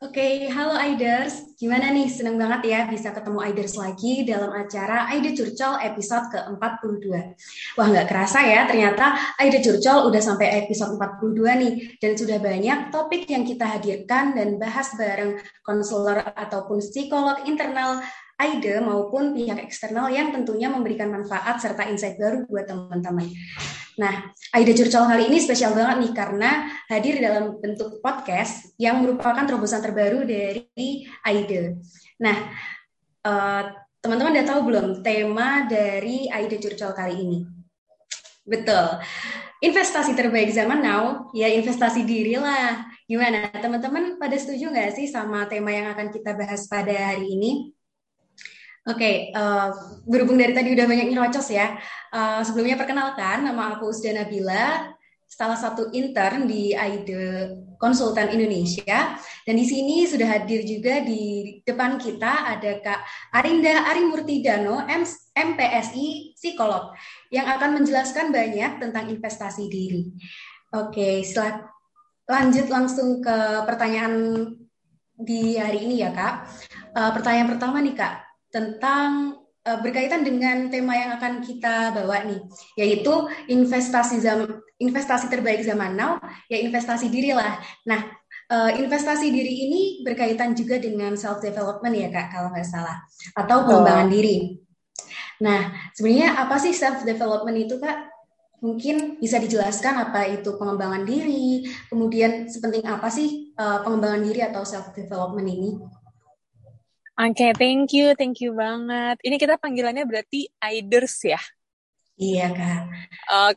Oke, halo Aiders. Gimana nih? Seneng banget ya bisa ketemu Aiders lagi dalam acara Aida Curcol episode ke-42. Wah, nggak kerasa ya, ternyata Aida Curcol udah sampai episode 42 nih. Dan sudah banyak topik yang kita hadirkan dan bahas bareng konselor ataupun psikolog internal AIDE maupun pihak eksternal yang tentunya memberikan manfaat serta insight baru buat teman-teman. Nah, AIDE Curcol kali ini spesial banget nih karena hadir dalam bentuk podcast yang merupakan terobosan terbaru dari AIDE. Nah, uh, teman-teman udah tahu belum tema dari AIDE Curcol kali ini? Betul. Investasi terbaik zaman now, ya investasi diri lah. Gimana, teman-teman pada setuju nggak sih sama tema yang akan kita bahas pada hari ini? Oke, okay, uh, eh, berhubung dari tadi udah banyak nyerocos ya. Uh, sebelumnya perkenalkan, nama aku Usda Nabila, salah satu intern di AIDE Konsultan Indonesia. Dan di sini sudah hadir juga di depan kita ada Kak Arinda Arimurtidano, MPSI Psikolog, yang akan menjelaskan banyak tentang investasi diri. Oke, okay, lanjut langsung ke pertanyaan di hari ini ya Kak. Uh, pertanyaan pertama nih Kak, tentang uh, berkaitan dengan tema yang akan kita bawa nih, yaitu investasi zaman investasi terbaik zaman now, ya investasi diri lah. Nah, uh, investasi diri ini berkaitan juga dengan self development ya kak, kalau nggak salah, atau pengembangan oh. diri. Nah, sebenarnya apa sih self development itu kak? Mungkin bisa dijelaskan apa itu pengembangan diri, kemudian sepenting apa sih uh, pengembangan diri atau self development ini? Oke, okay, thank you, thank you banget. Ini kita panggilannya berarti Aiders ya? Iya kak. Oke,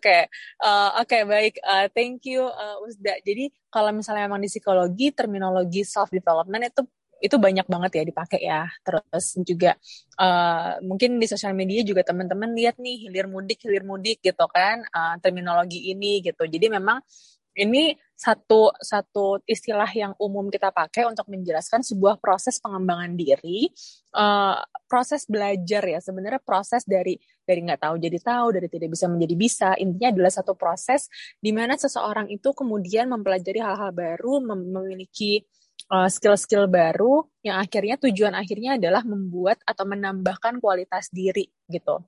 okay. uh, oke okay, baik. Uh, thank you uh, Usda. Jadi kalau misalnya memang di psikologi terminologi self development itu itu banyak banget ya dipakai ya. Terus juga uh, mungkin di sosial media juga teman-teman lihat nih hilir mudik hilir mudik gitu kan uh, terminologi ini gitu. Jadi memang ini satu satu istilah yang umum kita pakai untuk menjelaskan sebuah proses pengembangan diri, uh, proses belajar ya sebenarnya proses dari dari nggak tahu jadi tahu, dari tidak bisa menjadi bisa. Intinya adalah satu proses di mana seseorang itu kemudian mempelajari hal-hal baru, mem memiliki uh, skill-skill baru yang akhirnya tujuan akhirnya adalah membuat atau menambahkan kualitas diri gitu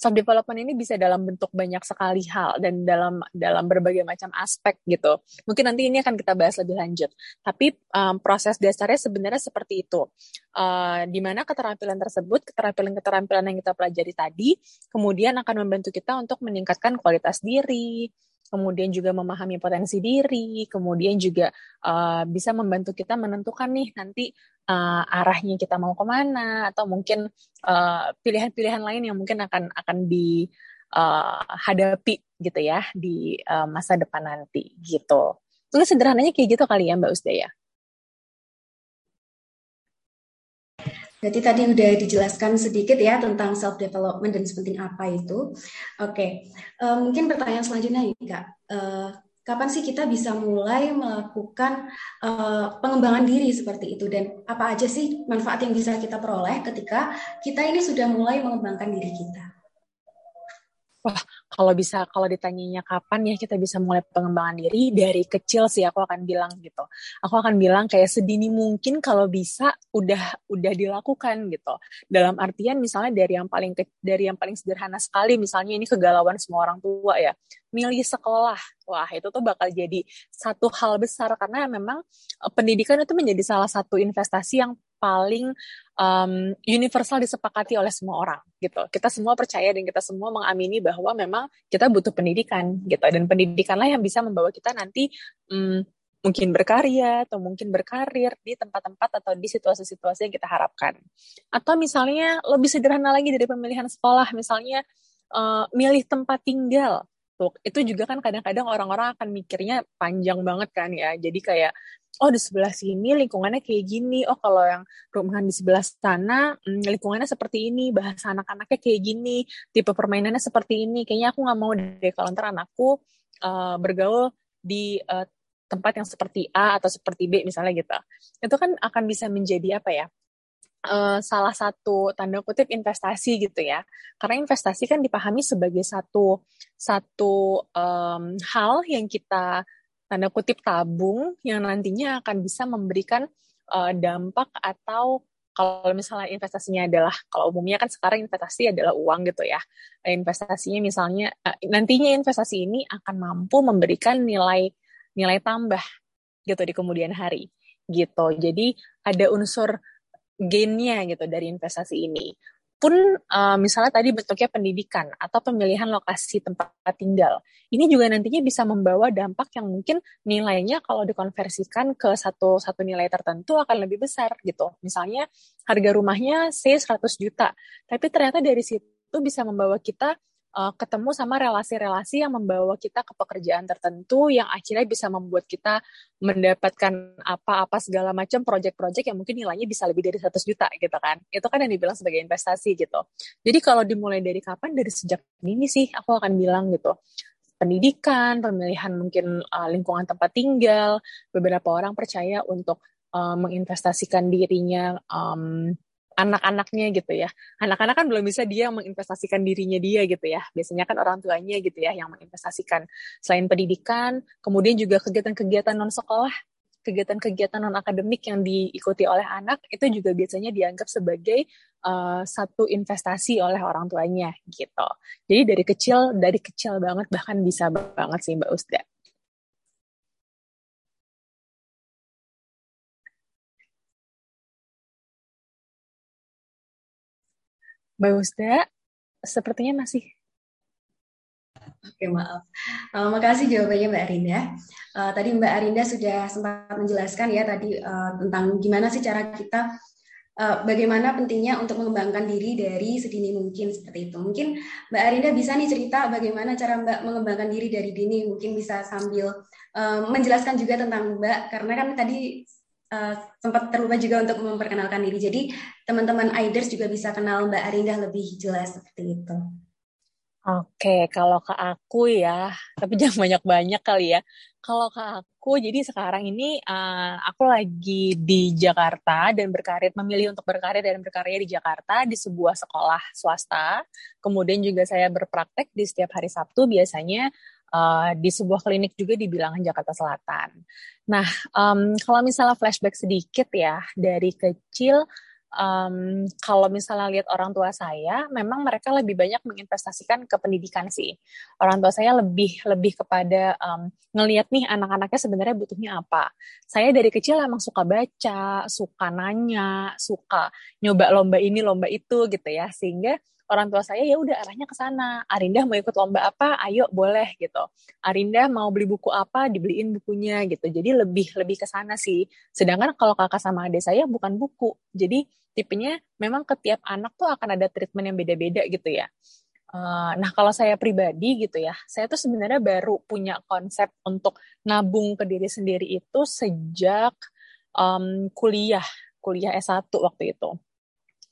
self development ini bisa dalam bentuk banyak sekali hal dan dalam dalam berbagai macam aspek gitu. Mungkin nanti ini akan kita bahas lebih lanjut. Tapi um, proses dasarnya sebenarnya seperti itu. Uh, di mana keterampilan tersebut, keterampilan-keterampilan yang kita pelajari tadi, kemudian akan membantu kita untuk meningkatkan kualitas diri, kemudian juga memahami potensi diri, kemudian juga uh, bisa membantu kita menentukan nih nanti uh, arahnya kita mau ke mana atau mungkin pilihan-pilihan uh, lain yang mungkin akan akan dihadapi uh, gitu ya di uh, masa depan nanti gitu. Mungkin sederhananya kayak gitu kali ya Mbak Usda ya. Berarti tadi udah dijelaskan sedikit ya tentang self development dan sepenting apa itu. Oke, okay. uh, eh, mungkin pertanyaan selanjutnya nih kak, uh, kapan sih kita bisa mulai melakukan uh, pengembangan diri seperti itu dan apa aja sih manfaat yang bisa kita peroleh ketika kita ini sudah mulai mengembangkan diri kita? Kalau bisa kalau ditanyanya kapan ya kita bisa mulai pengembangan diri dari kecil sih aku akan bilang gitu. Aku akan bilang kayak sedini mungkin kalau bisa udah udah dilakukan gitu. Dalam artian misalnya dari yang paling dari yang paling sederhana sekali misalnya ini kegalauan semua orang tua ya milih sekolah. Wah itu tuh bakal jadi satu hal besar karena memang eh, pendidikan itu menjadi salah satu investasi yang paling um, universal disepakati oleh semua orang gitu. Kita semua percaya dan kita semua mengamini bahwa memang kita butuh pendidikan gitu dan pendidikanlah yang bisa membawa kita nanti um, mungkin berkarya atau mungkin berkarir di tempat-tempat atau di situasi-situasi yang kita harapkan. Atau misalnya lebih sederhana lagi dari pemilihan sekolah, misalnya uh, milih tempat tinggal. Itu juga kan kadang-kadang orang-orang akan mikirnya panjang banget kan ya. Jadi kayak oh di sebelah sini lingkungannya kayak gini, oh kalau yang rumahan di sebelah sana hmm, lingkungannya seperti ini, bahasa anak-anaknya kayak gini, tipe permainannya seperti ini. Kayaknya aku nggak mau deh kalau ntar anakku uh, bergaul di uh, tempat yang seperti A atau seperti B misalnya gitu. Itu kan akan bisa menjadi apa ya? Uh, salah satu tanda kutip investasi gitu ya. Karena investasi kan dipahami sebagai satu satu um, hal yang kita tanda kutip tabung yang nantinya akan bisa memberikan uh, dampak atau kalau misalnya investasinya adalah kalau umumnya kan sekarang investasi adalah uang gitu ya. Investasinya misalnya uh, nantinya investasi ini akan mampu memberikan nilai nilai tambah gitu di kemudian hari gitu. Jadi ada unsur gainnya gitu dari investasi ini pun uh, misalnya tadi bentuknya pendidikan atau pemilihan lokasi tempat tinggal. Ini juga nantinya bisa membawa dampak yang mungkin nilainya kalau dikonversikan ke satu satu nilai tertentu akan lebih besar gitu. Misalnya harga rumahnya say 100 juta, tapi ternyata dari situ bisa membawa kita uh, ketemu sama relasi-relasi yang membawa kita ke pekerjaan tertentu yang akhirnya bisa membuat kita mendapatkan apa-apa segala macam project-project yang mungkin nilainya bisa lebih dari 100 juta gitu kan. Itu kan yang dibilang sebagai investasi gitu. Jadi kalau dimulai dari kapan? Dari sejak ini sih aku akan bilang gitu pendidikan, pemilihan mungkin uh, lingkungan tempat tinggal, beberapa orang percaya untuk uh, menginvestasikan dirinya um, anak-anaknya gitu ya. Anak-anak kan belum bisa dia menginvestasikan dirinya dia gitu ya. Biasanya kan orang tuanya gitu ya yang menginvestasikan. Selain pendidikan, kemudian juga kegiatan-kegiatan non sekolah, kegiatan-kegiatan non akademik yang diikuti oleh anak itu juga biasanya dianggap sebagai uh, satu investasi oleh orang tuanya gitu. Jadi dari kecil dari kecil banget bahkan bisa banget sih Mbak Usda. Mbak Usda, sepertinya masih. Oke, maaf. Uh, makasih jawabannya Mbak Arinda. Uh, tadi Mbak Arinda sudah sempat menjelaskan ya tadi uh, tentang gimana sih cara kita bagaimana pentingnya untuk mengembangkan diri dari sedini mungkin seperti itu. Mungkin Mbak Arinda bisa nih cerita bagaimana cara Mbak mengembangkan diri dari dini. Mungkin bisa sambil menjelaskan juga tentang Mbak karena kan tadi uh, sempat terlupa juga untuk memperkenalkan diri. Jadi teman-teman Aiders juga bisa kenal Mbak Arinda lebih jelas seperti itu. Oke, kalau ke aku ya, tapi jangan banyak-banyak kali ya. Kalau ke aku, jadi sekarang ini uh, aku lagi di Jakarta dan berkarir, memilih untuk berkarir dan berkarya di Jakarta di sebuah sekolah swasta. Kemudian juga saya berpraktek di setiap hari Sabtu biasanya uh, di sebuah klinik juga di bilangan Jakarta Selatan. Nah, um, kalau misalnya flashback sedikit ya, dari kecil, um, kalau misalnya lihat orang tua saya, memang mereka lebih banyak menginvestasikan ke pendidikan sih. Orang tua saya lebih lebih kepada um, ngelihat nih anak-anaknya sebenarnya butuhnya apa. Saya dari kecil emang suka baca, suka nanya, suka nyoba lomba ini, lomba itu gitu ya, sehingga orang tua saya ya udah arahnya ke sana. Arinda mau ikut lomba apa? Ayo boleh gitu. Arinda mau beli buku apa? Dibeliin bukunya gitu. Jadi lebih lebih ke sana sih. Sedangkan kalau kakak sama adik saya bukan buku. Jadi tipenya memang ke tiap anak tuh akan ada treatment yang beda-beda gitu ya. Uh, nah kalau saya pribadi gitu ya, saya tuh sebenarnya baru punya konsep untuk nabung ke diri sendiri itu sejak um, kuliah, kuliah S1 waktu itu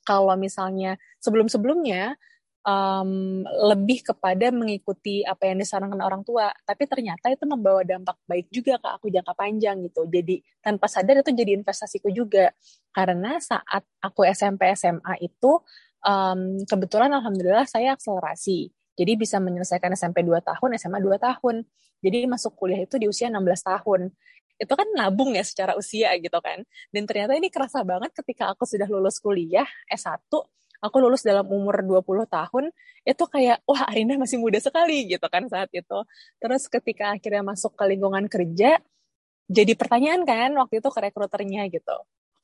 kalau misalnya sebelum-sebelumnya um, lebih kepada mengikuti apa yang disarankan orang tua, tapi ternyata itu membawa dampak baik juga ke aku jangka panjang gitu. Jadi tanpa sadar itu jadi investasiku juga. Karena saat aku SMP SMA itu um, kebetulan alhamdulillah saya akselerasi. Jadi bisa menyelesaikan SMP 2 tahun, SMA 2 tahun. Jadi masuk kuliah itu di usia 16 tahun itu kan nabung ya secara usia gitu kan. Dan ternyata ini kerasa banget ketika aku sudah lulus kuliah S1, aku lulus dalam umur 20 tahun, itu kayak, wah Arinda masih muda sekali gitu kan saat itu. Terus ketika akhirnya masuk ke lingkungan kerja, jadi pertanyaan kan waktu itu ke rekruternya gitu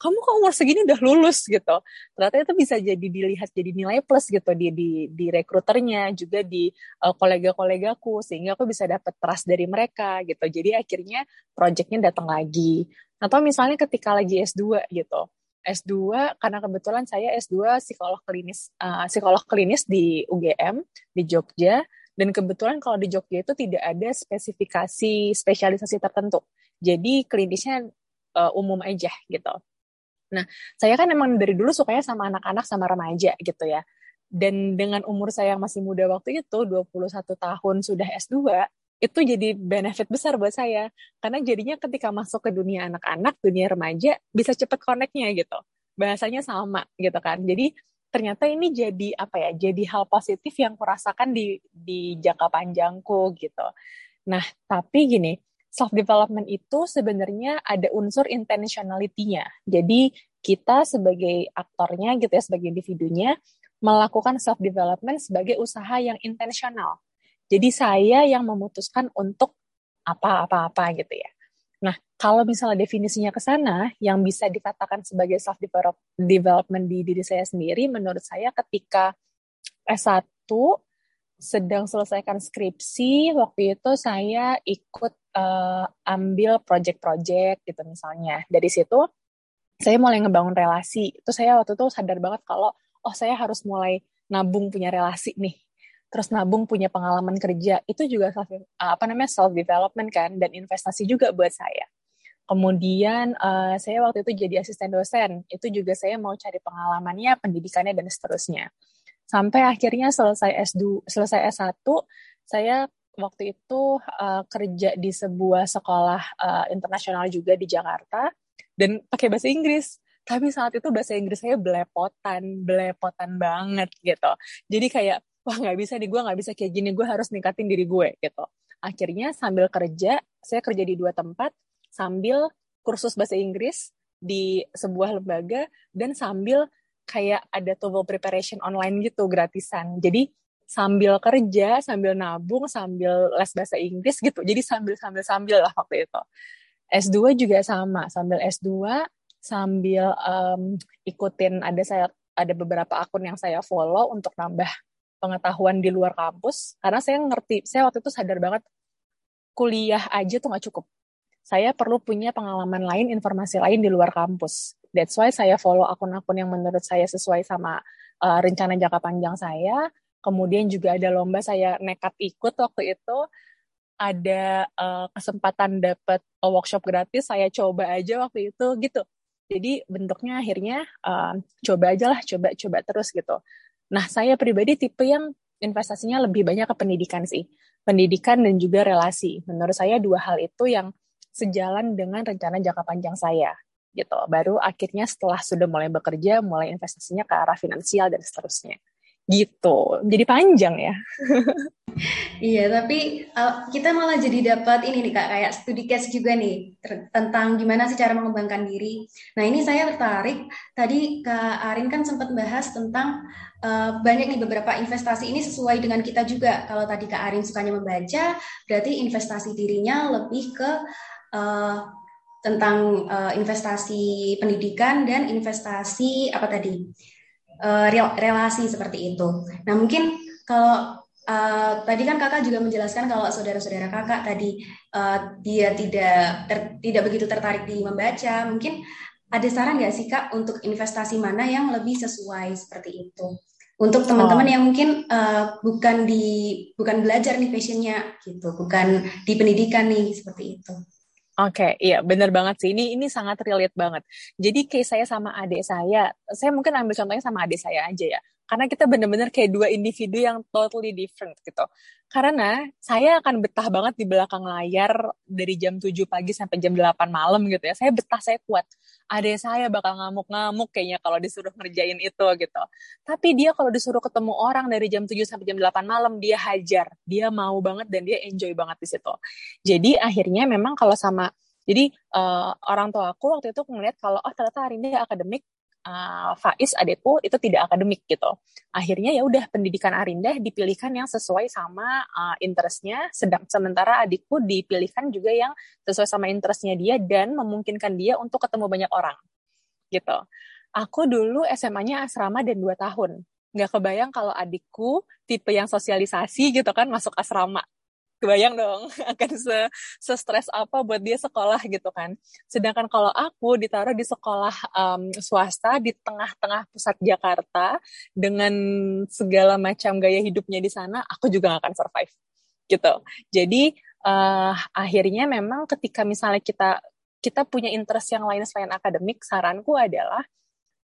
kamu kok umur segini udah lulus gitu. Ternyata itu bisa jadi dilihat jadi nilai plus gitu di di di rekruternya juga di uh, kolega-kolegaku sehingga aku bisa dapat trust dari mereka gitu. Jadi akhirnya projectnya datang lagi. Atau misalnya ketika lagi S2 gitu. S2 karena kebetulan saya S2 psikolog klinis uh, psikolog klinis di UGM di Jogja. Dan kebetulan kalau di Jogja itu tidak ada spesifikasi spesialisasi tertentu. Jadi klinisnya uh, umum aja gitu Nah, saya kan emang dari dulu sukanya sama anak-anak sama remaja gitu ya. Dan dengan umur saya yang masih muda waktu itu, 21 tahun sudah S2, itu jadi benefit besar buat saya. Karena jadinya ketika masuk ke dunia anak-anak, dunia remaja, bisa cepet connect-nya gitu. Bahasanya sama gitu kan. Jadi ternyata ini jadi apa ya, jadi hal positif yang kurasakan di, di jangka panjangku gitu. Nah, tapi gini, self development itu sebenarnya ada unsur intentionality-nya. Jadi kita sebagai aktornya gitu ya sebagai individunya melakukan self development sebagai usaha yang intensional. Jadi saya yang memutuskan untuk apa-apa-apa gitu ya. Nah, kalau misalnya definisinya ke sana, yang bisa dikatakan sebagai self development di diri saya sendiri, menurut saya ketika S1 sedang selesaikan skripsi, waktu itu saya ikut uh, ambil project-project gitu misalnya. Dari situ saya mulai ngebangun relasi. Itu saya waktu itu sadar banget kalau oh saya harus mulai nabung punya relasi nih. Terus nabung punya pengalaman kerja. Itu juga self, apa namanya self development kan dan investasi juga buat saya. Kemudian uh, saya waktu itu jadi asisten dosen. Itu juga saya mau cari pengalamannya pendidikannya dan seterusnya. Sampai akhirnya selesai S2 selesai S1 saya waktu itu uh, kerja di sebuah sekolah uh, internasional juga di Jakarta dan pakai bahasa Inggris. Tapi saat itu bahasa Inggris saya belepotan belepotan banget gitu. Jadi kayak wah nggak bisa nih gue nggak bisa kayak gini gue harus ningkatin diri gue gitu. Akhirnya sambil kerja saya kerja di dua tempat sambil kursus bahasa Inggris di sebuah lembaga dan sambil kayak ada TOEFL preparation online gitu gratisan. Jadi sambil kerja sambil nabung sambil les bahasa Inggris gitu. Jadi sambil sambil sambil lah waktu itu. S2 juga sama. Sambil S2 sambil um, ikutin ada saya ada beberapa akun yang saya follow untuk nambah pengetahuan di luar kampus. Karena saya ngerti saya waktu itu sadar banget kuliah aja tuh nggak cukup. Saya perlu punya pengalaman lain informasi lain di luar kampus. That's why saya follow akun-akun yang menurut saya sesuai sama uh, rencana jangka panjang saya kemudian juga ada lomba saya nekat ikut waktu itu ada uh, kesempatan dapat workshop gratis saya coba aja waktu itu gitu jadi bentuknya akhirnya uh, coba aja lah, coba-coba terus gitu. Nah, saya pribadi tipe yang investasinya lebih banyak ke pendidikan sih. Pendidikan dan juga relasi. Menurut saya dua hal itu yang sejalan dengan rencana jangka panjang saya gitu. Baru akhirnya setelah sudah mulai bekerja, mulai investasinya ke arah finansial dan seterusnya. Gitu. Jadi panjang ya. Iya, tapi uh, kita malah jadi dapat ini nih Kak, kayak studi case juga nih tentang gimana sih cara mengembangkan diri. Nah, ini saya tertarik. Tadi Kak Arin kan sempat bahas tentang uh, banyak nih beberapa investasi ini sesuai dengan kita juga. Kalau tadi Kak Arin sukanya membaca, berarti investasi dirinya lebih ke uh, tentang uh, investasi pendidikan dan investasi apa tadi? Uh, relasi seperti itu. Nah, mungkin kalau Uh, tadi kan kakak juga menjelaskan kalau saudara-saudara kakak tadi uh, dia tidak ter, tidak begitu tertarik di membaca. Mungkin ada saran nggak sih kak untuk investasi mana yang lebih sesuai seperti itu? Untuk teman-teman oh. yang mungkin uh, bukan di bukan belajar nih passionnya gitu, bukan di pendidikan nih seperti itu. Oke, okay, iya benar banget sih. Ini ini sangat relate banget. Jadi kayak saya sama adik saya, saya mungkin ambil contohnya sama adik saya aja ya karena kita benar-benar kayak dua individu yang totally different gitu. Karena saya akan betah banget di belakang layar dari jam 7 pagi sampai jam 8 malam gitu ya. Saya betah, saya kuat. Ada saya bakal ngamuk-ngamuk kayaknya kalau disuruh ngerjain itu gitu. Tapi dia kalau disuruh ketemu orang dari jam 7 sampai jam 8 malam, dia hajar. Dia mau banget dan dia enjoy banget di situ. Jadi akhirnya memang kalau sama jadi uh, orang tua aku waktu itu ngeliat kalau oh ternyata hari ini akademik uh, Faiz adekku itu tidak akademik gitu. Akhirnya ya udah pendidikan Arinda dipilihkan yang sesuai sama uh, interestnya, sedang sementara adikku dipilihkan juga yang sesuai sama interestnya dia dan memungkinkan dia untuk ketemu banyak orang gitu. Aku dulu SMA-nya asrama dan dua tahun. Nggak kebayang kalau adikku tipe yang sosialisasi gitu kan masuk asrama kebayang dong akan se, se stres apa buat dia sekolah gitu kan. Sedangkan kalau aku ditaruh di sekolah um, swasta di tengah-tengah pusat Jakarta dengan segala macam gaya hidupnya di sana, aku juga gak akan survive gitu. Jadi uh, akhirnya memang ketika misalnya kita kita punya interest yang lain selain akademik, saranku adalah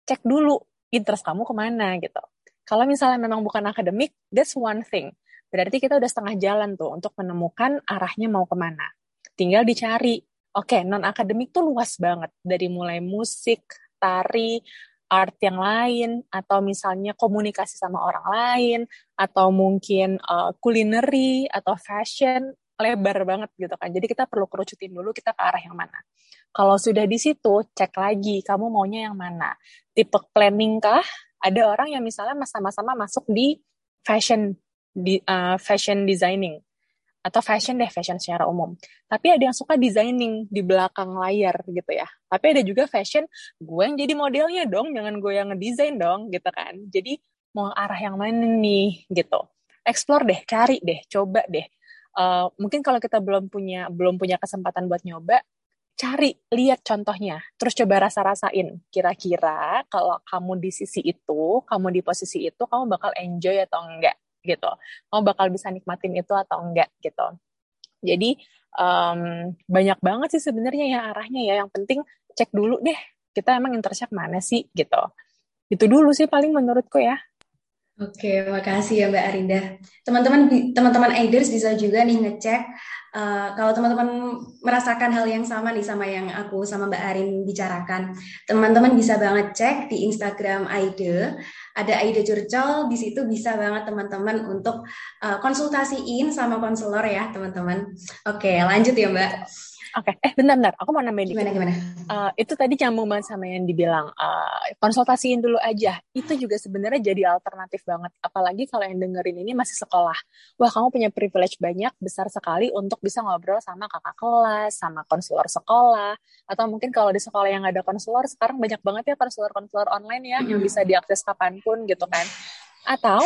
cek dulu interest kamu ke mana gitu. Kalau misalnya memang bukan akademik, that's one thing. Berarti kita udah setengah jalan tuh untuk menemukan arahnya mau ke mana. Tinggal dicari. Oke, non-akademik tuh luas banget. Dari mulai musik, tari, art yang lain, atau misalnya komunikasi sama orang lain, atau mungkin uh, culinary, atau fashion, lebar banget gitu kan. Jadi kita perlu kerucutin dulu kita ke arah yang mana. Kalau sudah di situ, cek lagi kamu maunya yang mana. Tipe planning kah? Ada orang yang misalnya sama-sama masuk di fashion di uh, fashion designing atau fashion deh fashion secara umum. Tapi ada yang suka designing di belakang layar gitu ya. Tapi ada juga fashion gue yang jadi modelnya dong, jangan gue yang ngedesain dong gitu kan. Jadi mau arah yang mana nih gitu. Explore deh, cari deh, coba deh. Uh, mungkin kalau kita belum punya belum punya kesempatan buat nyoba, cari, lihat contohnya, terus coba rasa-rasain. Kira-kira kalau kamu di sisi itu, kamu di posisi itu, kamu bakal enjoy atau enggak gitu. Kamu bakal bisa nikmatin itu atau enggak gitu. Jadi um, banyak banget sih sebenarnya ya arahnya ya. Yang penting cek dulu deh, kita emang intersect mana sih gitu. Itu dulu sih paling menurutku ya. Oke, makasih ya Mbak Arinda. Teman-teman teman-teman Aiders bisa juga nih ngecek uh, kalau teman-teman merasakan hal yang sama nih sama yang aku sama Mbak Arin bicarakan. Teman-teman bisa banget cek di Instagram Aide. Ada Aide Curcol, di situ bisa banget teman-teman untuk uh, konsultasiin sama konselor ya, teman-teman. Oke, lanjut ya Mbak. Oke, okay. eh bentar-bentar, aku mau nambahin Gimana, gimana? Uh, itu tadi nyambung banget sama yang dibilang, uh, konsultasiin dulu aja. Itu juga sebenarnya jadi alternatif banget. Apalagi kalau yang dengerin ini masih sekolah. Wah, kamu punya privilege banyak, besar sekali untuk bisa ngobrol sama kakak kelas, sama konselor sekolah. Atau mungkin kalau di sekolah yang ada konselor, sekarang banyak banget ya konselor-konselor online ya, yang bisa diakses kapan pun gitu kan. Atau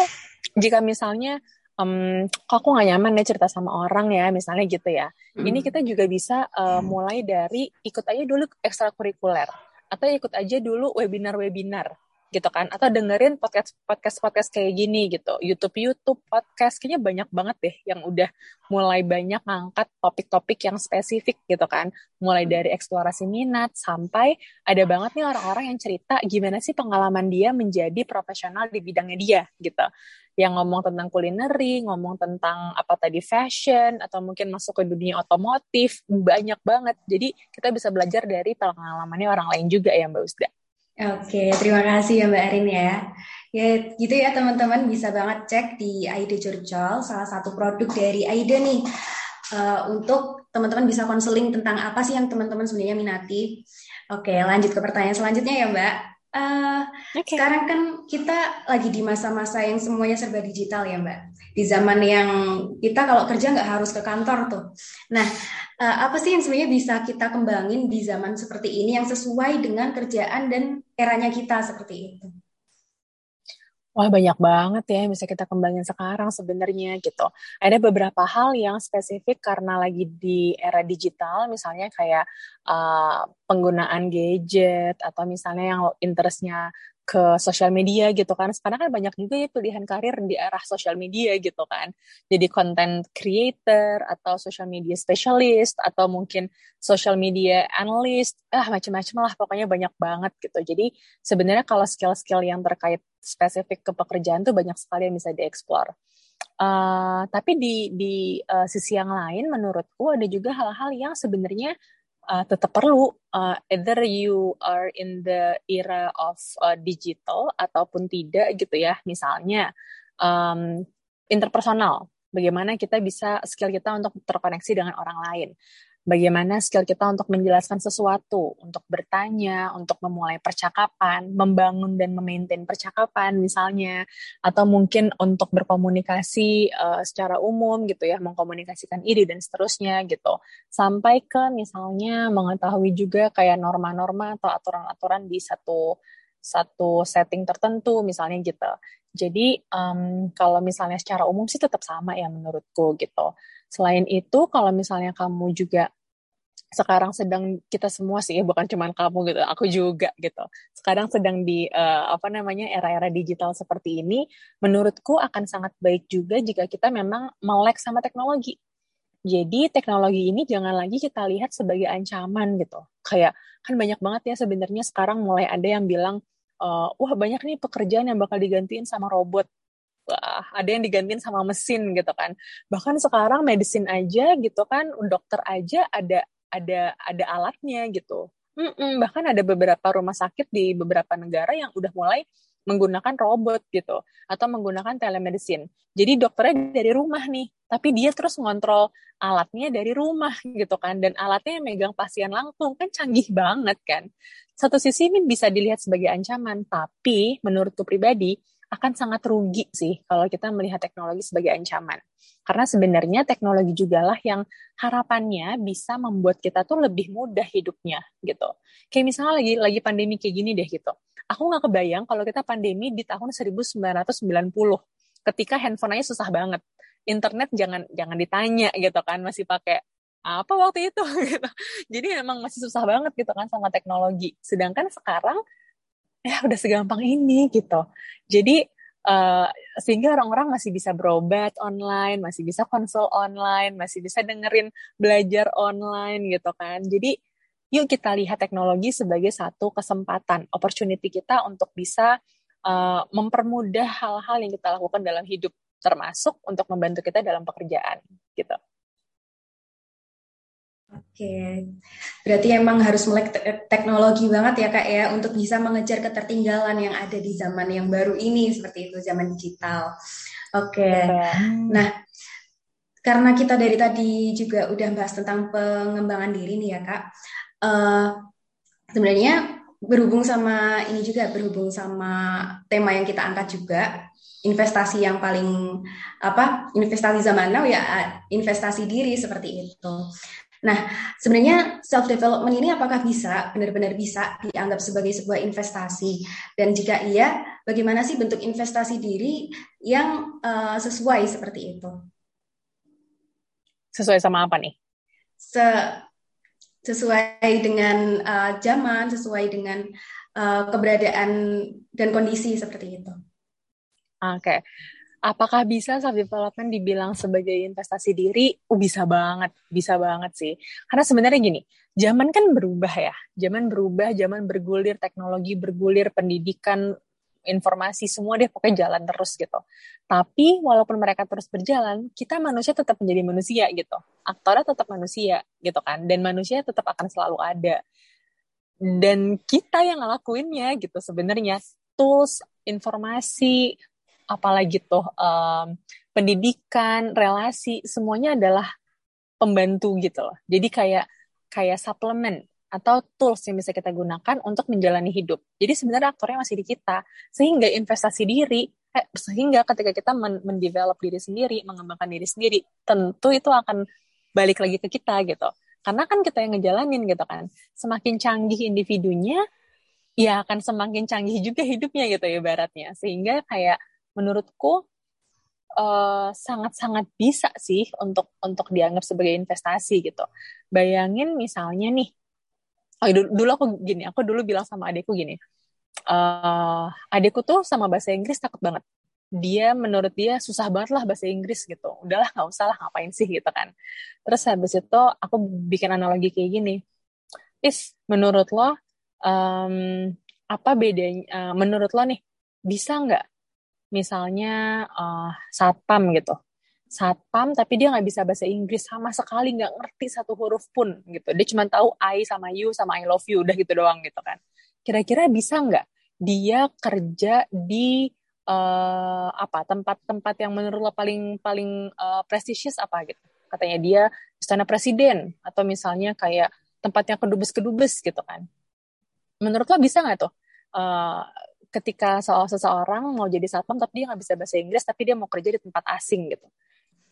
jika misalnya um, kok aku nggak nyaman deh cerita sama orang ya misalnya gitu ya. Mm. ini kita juga bisa uh, mulai dari ikut aja dulu ekstrakurikuler atau ikut aja dulu webinar-webinar gitu kan. Atau dengerin podcast podcast podcast kayak gini gitu. YouTube YouTube podcast kayaknya banyak banget deh yang udah mulai banyak ngangkat topik-topik yang spesifik gitu kan. Mulai dari eksplorasi minat sampai ada banget nih orang-orang yang cerita gimana sih pengalaman dia menjadi profesional di bidangnya dia gitu yang ngomong tentang kulineri, ngomong tentang apa tadi fashion atau mungkin masuk ke dunia otomotif banyak banget. Jadi kita bisa belajar dari pengalamannya orang lain juga ya Mbak Usda. Oke, terima kasih ya Mbak Arin ya. Ya gitu ya teman-teman bisa banget cek di Aida Curcol, salah satu produk dari Aida nih. Uh, untuk teman-teman bisa konseling tentang apa sih yang teman-teman sebenarnya minati. Oke, lanjut ke pertanyaan selanjutnya ya Mbak. Uh, eh, okay. Sekarang kan kita lagi di masa-masa yang semuanya serba digital ya Mbak. Di zaman yang kita kalau kerja nggak harus ke kantor tuh. Nah, uh, apa sih yang sebenarnya bisa kita kembangin di zaman seperti ini yang sesuai dengan kerjaan dan eranya kita seperti itu? Wah banyak banget ya yang bisa kita kembangin sekarang sebenarnya gitu. Ada beberapa hal yang spesifik karena lagi di era digital, misalnya kayak uh, penggunaan gadget atau misalnya yang interestnya ke sosial media gitu kan. Sekarang kan banyak juga ya pilihan karir di arah sosial media gitu kan. Jadi content creator atau social media specialist atau mungkin social media analyst, ah macam-macam lah pokoknya banyak banget gitu. Jadi sebenarnya kalau skill-skill yang terkait spesifik ke pekerjaan tuh banyak sekali yang bisa dieksplor. Uh, tapi di di uh, sisi yang lain menurutku ada juga hal-hal yang sebenarnya uh, tetap perlu uh, either you are in the era of uh, digital ataupun tidak gitu ya. Misalnya um, interpersonal. Bagaimana kita bisa skill kita untuk terkoneksi dengan orang lain bagaimana skill kita untuk menjelaskan sesuatu, untuk bertanya, untuk memulai percakapan, membangun dan memaintain percakapan misalnya, atau mungkin untuk berkomunikasi uh, secara umum gitu ya, mengkomunikasikan ide dan seterusnya gitu. Sampai ke misalnya mengetahui juga kayak norma-norma atau aturan-aturan di satu satu setting tertentu misalnya gitu. Jadi um, kalau misalnya secara umum sih tetap sama ya menurutku gitu. Selain itu, kalau misalnya kamu juga sekarang sedang kita semua sih, bukan cuma kamu gitu, aku juga gitu. Sekarang sedang di uh, apa namanya era-era digital seperti ini, menurutku akan sangat baik juga jika kita memang melek sama teknologi. Jadi teknologi ini jangan lagi kita lihat sebagai ancaman gitu. Kayak kan banyak banget ya sebenarnya sekarang mulai ada yang bilang, uh, wah banyak nih pekerjaan yang bakal digantiin sama robot wah, ada yang digantiin sama mesin gitu kan. Bahkan sekarang medicine aja gitu kan, dokter aja ada ada ada alatnya gitu. Mm-mm, bahkan ada beberapa rumah sakit di beberapa negara yang udah mulai menggunakan robot gitu atau menggunakan telemedicine. Jadi dokternya dari rumah nih, tapi dia terus ngontrol alatnya dari rumah gitu kan dan alatnya yang megang pasien langsung kan canggih banget kan. Satu sisi ini bisa dilihat sebagai ancaman, tapi menurutku pribadi akan sangat rugi sih kalau kita melihat teknologi sebagai ancaman. Karena sebenarnya teknologi juga lah yang harapannya bisa membuat kita tuh lebih mudah hidupnya gitu. Kayak misalnya lagi lagi pandemi kayak gini deh gitu. Aku nggak kebayang kalau kita pandemi di tahun 1990 ketika handphone aja susah banget. Internet jangan jangan ditanya gitu kan masih pakai apa waktu itu gitu. Jadi emang masih susah banget gitu kan sama teknologi. Sedangkan sekarang ya udah segampang ini gitu. Jadi uh, sehingga orang-orang masih bisa berobat online, masih bisa konsul online, masih bisa dengerin belajar online gitu kan. Jadi yuk kita lihat teknologi sebagai satu kesempatan, opportunity kita untuk bisa uh, mempermudah hal-hal yang kita lakukan dalam hidup, termasuk untuk membantu kita dalam pekerjaan gitu. Oke, berarti emang harus melek teknologi banget ya kak ya untuk bisa mengejar ketertinggalan yang ada di zaman yang baru ini seperti itu zaman digital. Oke, nah karena kita dari tadi juga udah bahas tentang pengembangan diri nih ya kak, uh, sebenarnya berhubung sama ini juga berhubung sama tema yang kita angkat juga investasi yang paling apa investasi zaman now ya investasi diri seperti itu. Nah, sebenarnya self development ini apakah bisa benar-benar bisa dianggap sebagai sebuah investasi? Dan jika iya, bagaimana sih bentuk investasi diri yang uh, sesuai seperti itu? Sesuai sama apa nih? Se sesuai dengan uh, zaman, sesuai dengan uh, keberadaan dan kondisi seperti itu. Oke. Okay apakah bisa self development dibilang sebagai investasi diri? Oh, bisa banget, bisa banget sih. Karena sebenarnya gini, zaman kan berubah ya. Zaman berubah, zaman bergulir, teknologi bergulir, pendidikan, informasi semua deh pokoknya jalan terus gitu. Tapi walaupun mereka terus berjalan, kita manusia tetap menjadi manusia gitu. Aktornya tetap manusia gitu kan. Dan manusia tetap akan selalu ada. Dan kita yang ngelakuinnya gitu sebenarnya tools, informasi, apalagi tuh um, pendidikan, relasi, semuanya adalah pembantu gitu loh. Jadi kayak kayak suplemen atau tools yang bisa kita gunakan untuk menjalani hidup. Jadi sebenarnya aktornya masih di kita. Sehingga investasi diri, eh, sehingga ketika kita men mendevelop diri sendiri, mengembangkan diri sendiri, tentu itu akan balik lagi ke kita gitu. Karena kan kita yang ngejalanin gitu kan. Semakin canggih individunya, ya akan semakin canggih juga hidupnya gitu ya baratnya. Sehingga kayak menurutku eh, sangat-sangat bisa sih untuk untuk dianggap sebagai investasi gitu. Bayangin misalnya nih, oh, dulu, dulu aku gini, aku dulu bilang sama adikku gini, uh, adikku tuh sama bahasa Inggris takut banget. Dia menurut dia susah banget lah bahasa Inggris gitu. Udahlah nggak usah lah ngapain sih gitu kan. Terus habis itu aku bikin analogi kayak gini. Is menurut lo um, apa bedanya? Uh, menurut lo nih bisa nggak misalnya uh, satpam gitu. Satpam tapi dia nggak bisa bahasa Inggris sama sekali nggak ngerti satu huruf pun gitu. Dia cuma tahu I sama you sama I love you udah gitu doang gitu kan. Kira-kira bisa nggak dia kerja di uh, apa tempat-tempat yang menurut lo paling paling uh, prestisius apa gitu? Katanya dia istana presiden atau misalnya kayak tempat yang kedubes-kedubes gitu kan. Menurut lo bisa nggak tuh uh, ketika seseorang mau jadi satpam tapi dia nggak bisa bahasa Inggris tapi dia mau kerja di tempat asing gitu.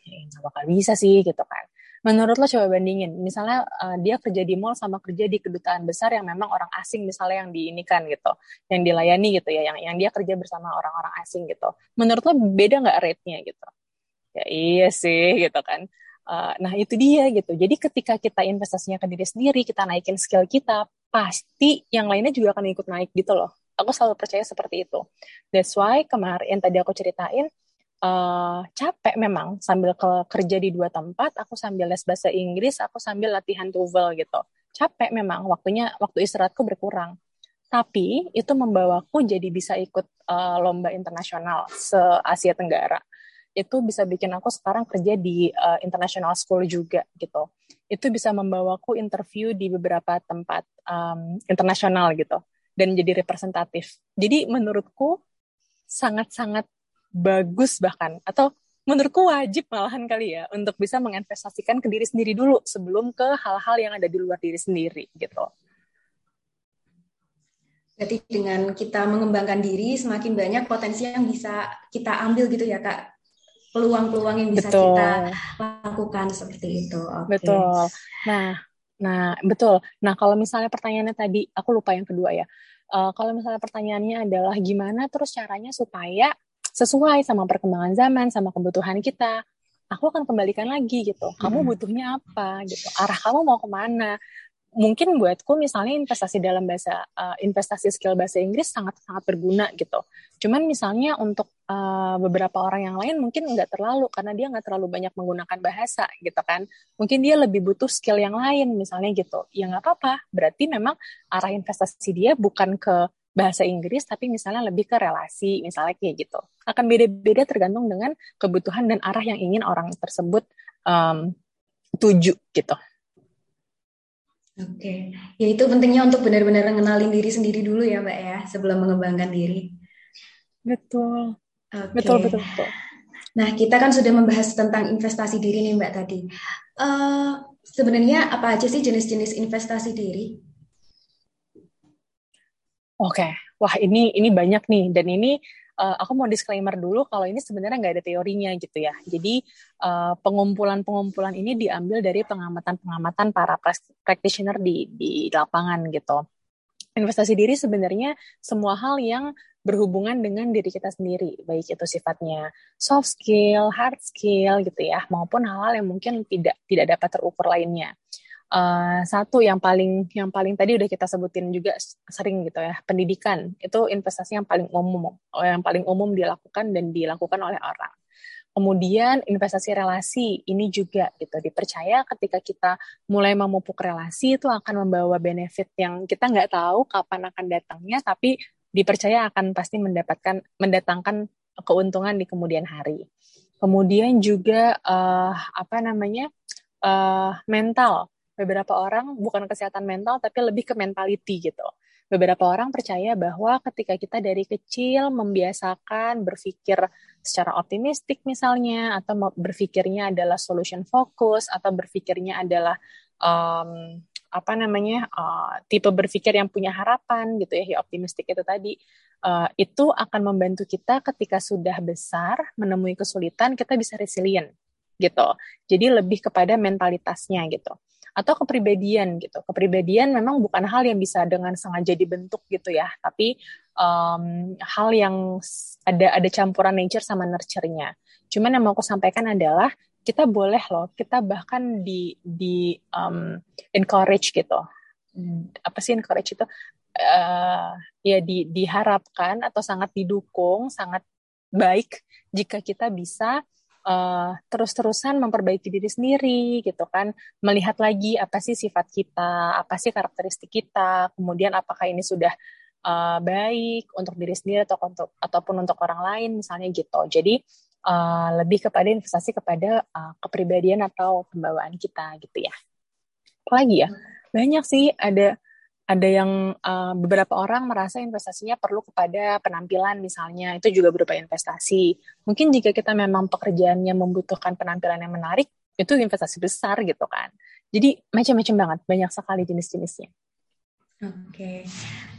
Ya, nggak bakal bisa sih gitu kan. Menurut lo coba bandingin. Misalnya uh, dia kerja di mall sama kerja di kedutaan besar yang memang orang asing misalnya yang diinikan gitu yang dilayani gitu ya yang yang dia kerja bersama orang-orang asing gitu. Menurut lo beda nggak rate-nya gitu? Ya iya sih gitu kan. Uh, nah itu dia gitu. Jadi ketika kita investasinya ke diri sendiri kita naikin skill kita pasti yang lainnya juga akan ikut naik gitu loh Aku selalu percaya seperti itu. That's why kemarin tadi aku ceritain, uh, capek memang sambil ke, kerja di dua tempat, aku sambil les bahasa Inggris, aku sambil latihan TOEFL gitu. Capek memang, waktunya waktu istirahatku berkurang. Tapi itu membawaku jadi bisa ikut uh, lomba internasional se-Asia Tenggara. Itu bisa bikin aku sekarang kerja di uh, international school juga gitu. Itu bisa membawaku interview di beberapa tempat um, internasional gitu dan jadi representatif. Jadi menurutku sangat-sangat bagus bahkan atau menurutku wajib malahan kali ya untuk bisa menginvestasikan ke diri sendiri dulu sebelum ke hal-hal yang ada di luar diri sendiri gitu. Berarti dengan kita mengembangkan diri semakin banyak potensi yang bisa kita ambil gitu ya kak peluang-peluang yang bisa betul. kita lakukan seperti itu. Okay. Betul. Nah, nah betul. Nah kalau misalnya pertanyaannya tadi, aku lupa yang kedua ya. Uh, kalau misalnya pertanyaannya adalah gimana terus caranya supaya sesuai sama perkembangan zaman, sama kebutuhan kita, aku akan kembalikan lagi gitu. Kamu hmm. butuhnya apa gitu? Arah kamu mau ke mana? Mungkin buatku misalnya investasi dalam bahasa uh, investasi skill bahasa Inggris sangat sangat berguna gitu. Cuman misalnya untuk uh, beberapa orang yang lain mungkin nggak terlalu karena dia nggak terlalu banyak menggunakan bahasa gitu kan. Mungkin dia lebih butuh skill yang lain misalnya gitu. Ya nggak apa-apa. Berarti memang arah investasi dia bukan ke bahasa Inggris tapi misalnya lebih ke relasi misalnya kayak gitu. Akan beda-beda tergantung dengan kebutuhan dan arah yang ingin orang tersebut um, tuju gitu. Oke, ya itu pentingnya untuk benar-benar mengenalin diri sendiri dulu ya Mbak ya, sebelum mengembangkan diri. Betul. Okay. Betul, betul, betul. Nah, kita kan sudah membahas tentang investasi diri nih Mbak tadi. Uh, sebenarnya apa aja sih jenis-jenis investasi diri? Oke, okay. wah ini ini banyak nih dan ini uh, aku mau disclaimer dulu kalau ini sebenarnya nggak ada teorinya gitu ya. Jadi uh, pengumpulan-pengumpulan ini diambil dari pengamatan-pengamatan para practitioner di di lapangan gitu. Investasi diri sebenarnya semua hal yang berhubungan dengan diri kita sendiri, baik itu sifatnya soft skill, hard skill gitu ya, maupun hal-hal yang mungkin tidak tidak dapat terukur lainnya uh, satu yang paling yang paling tadi udah kita sebutin juga sering gitu ya pendidikan. Itu investasi yang paling umum yang paling umum dilakukan dan dilakukan oleh orang. Kemudian investasi relasi ini juga gitu. Dipercaya ketika kita mulai memupuk relasi itu akan membawa benefit yang kita nggak tahu kapan akan datangnya tapi dipercaya akan pasti mendapatkan mendatangkan keuntungan di kemudian hari. Kemudian juga uh, apa namanya uh, mental beberapa orang bukan kesehatan mental tapi lebih ke mentality gitu. Beberapa orang percaya bahwa ketika kita dari kecil membiasakan berpikir secara optimistik misalnya atau berpikirnya adalah solution focus atau berpikirnya adalah um, apa namanya uh, tipe berpikir yang punya harapan gitu ya, ya optimistik itu tadi uh, itu akan membantu kita ketika sudah besar menemui kesulitan kita bisa resilient gitu. Jadi lebih kepada mentalitasnya gitu atau kepribadian gitu. Kepribadian memang bukan hal yang bisa dengan sengaja dibentuk gitu ya, tapi um, hal yang ada ada campuran nature sama nurture-nya. Cuman yang mau aku sampaikan adalah kita boleh loh, kita bahkan di di um, encourage gitu. Apa sih encourage itu? Uh, ya di, diharapkan atau sangat didukung, sangat baik jika kita bisa uh, terus-terusan memperbaiki diri sendiri gitu kan. Melihat lagi apa sih sifat kita apa sih karakteristik kita kemudian apakah ini sudah uh, baik untuk diri sendiri atau untuk ataupun untuk orang lain misalnya gitu. Jadi uh, lebih kepada investasi kepada uh, kepribadian atau pembawaan kita gitu ya. Lagi ya? Banyak sih ada ada yang uh, beberapa orang merasa investasinya perlu kepada penampilan misalnya itu juga berupa investasi. Mungkin jika kita memang pekerjaannya membutuhkan penampilan yang menarik itu investasi besar gitu kan. Jadi macam-macam banget banyak sekali jenis-jenisnya. Oke,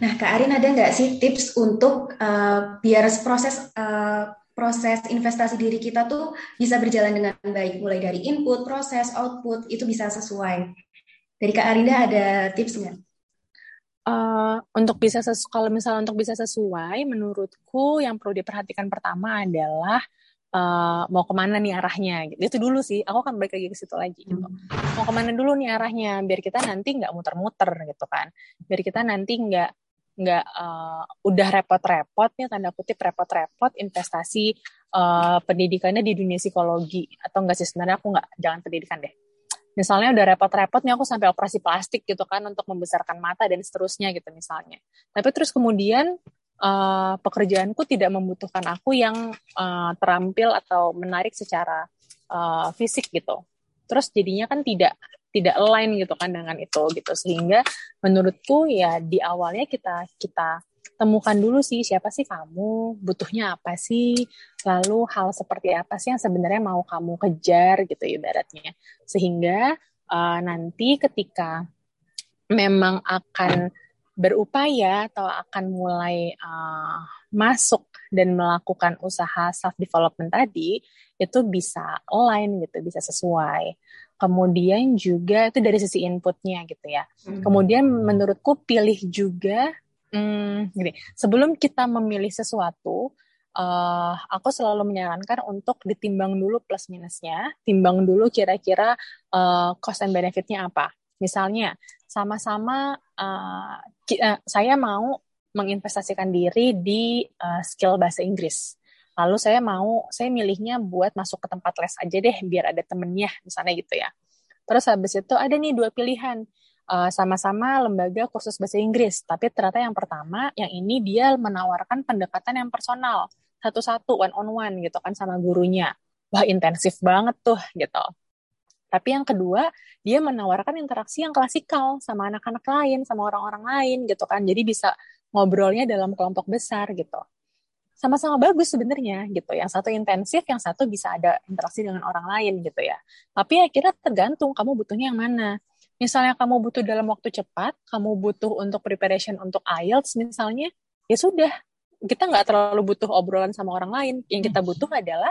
nah Kak Arin ada nggak sih tips untuk uh, biar proses uh, proses investasi diri kita tuh bisa berjalan dengan baik, mulai dari input, proses, output itu bisa sesuai. Dari Kak Arinda ada tips nggak? Uh, untuk bisa sesu kalau misalnya untuk bisa sesuai, menurutku yang perlu diperhatikan pertama adalah uh, mau ke mana nih arahnya. Gitu. Itu dulu sih. Aku akan balik lagi ke situ lagi. Gitu. Hmm. Mau ke mana dulu nih arahnya, biar kita nanti nggak muter-muter gitu kan. Biar kita nanti nggak nggak uh, udah repot-repot nih tanda kutip repot-repot investasi uh, pendidikannya di dunia psikologi atau enggak sih sebenarnya aku nggak jangan pendidikan deh misalnya udah repot-repot nih aku sampai operasi plastik gitu kan untuk membesarkan mata dan seterusnya gitu misalnya. Tapi terus kemudian uh, pekerjaanku tidak membutuhkan aku yang uh, terampil atau menarik secara uh, fisik gitu. Terus jadinya kan tidak tidak align gitu kan dengan itu gitu sehingga menurutku ya di awalnya kita kita temukan dulu sih siapa sih kamu, butuhnya apa sih, lalu hal seperti apa sih yang sebenarnya mau kamu kejar gitu ibaratnya. Sehingga uh, nanti ketika memang akan berupaya atau akan mulai uh, masuk dan melakukan usaha self development tadi itu bisa align gitu, bisa sesuai. Kemudian juga itu dari sisi inputnya gitu ya. Hmm. Kemudian menurutku pilih juga, hmm, gini, sebelum kita memilih sesuatu, uh, aku selalu menyarankan untuk ditimbang dulu plus minusnya, timbang dulu kira-kira uh, cost and benefitnya apa. Misalnya, sama-sama uh, saya mau menginvestasikan diri di uh, skill bahasa Inggris. Lalu saya mau, saya milihnya buat masuk ke tempat les aja deh, biar ada temennya, misalnya gitu ya. Terus habis itu ada nih dua pilihan, sama sama-sama lembaga kursus bahasa Inggris, tapi ternyata yang pertama, yang ini dia menawarkan pendekatan yang personal, satu-satu, one on one gitu kan sama gurunya. Wah intensif banget tuh gitu. Tapi yang kedua, dia menawarkan interaksi yang klasikal sama anak-anak lain, sama orang-orang lain gitu kan. Jadi bisa ngobrolnya dalam kelompok besar gitu. Sama-sama bagus sebenarnya gitu. Yang satu intensif, yang satu bisa ada interaksi dengan orang lain gitu ya. Tapi akhirnya tergantung kamu butuhnya yang mana. Misalnya kamu butuh dalam waktu cepat, kamu butuh untuk preparation untuk IELTS misalnya, ya sudah. Kita nggak terlalu butuh obrolan sama orang lain. Yang kita butuh adalah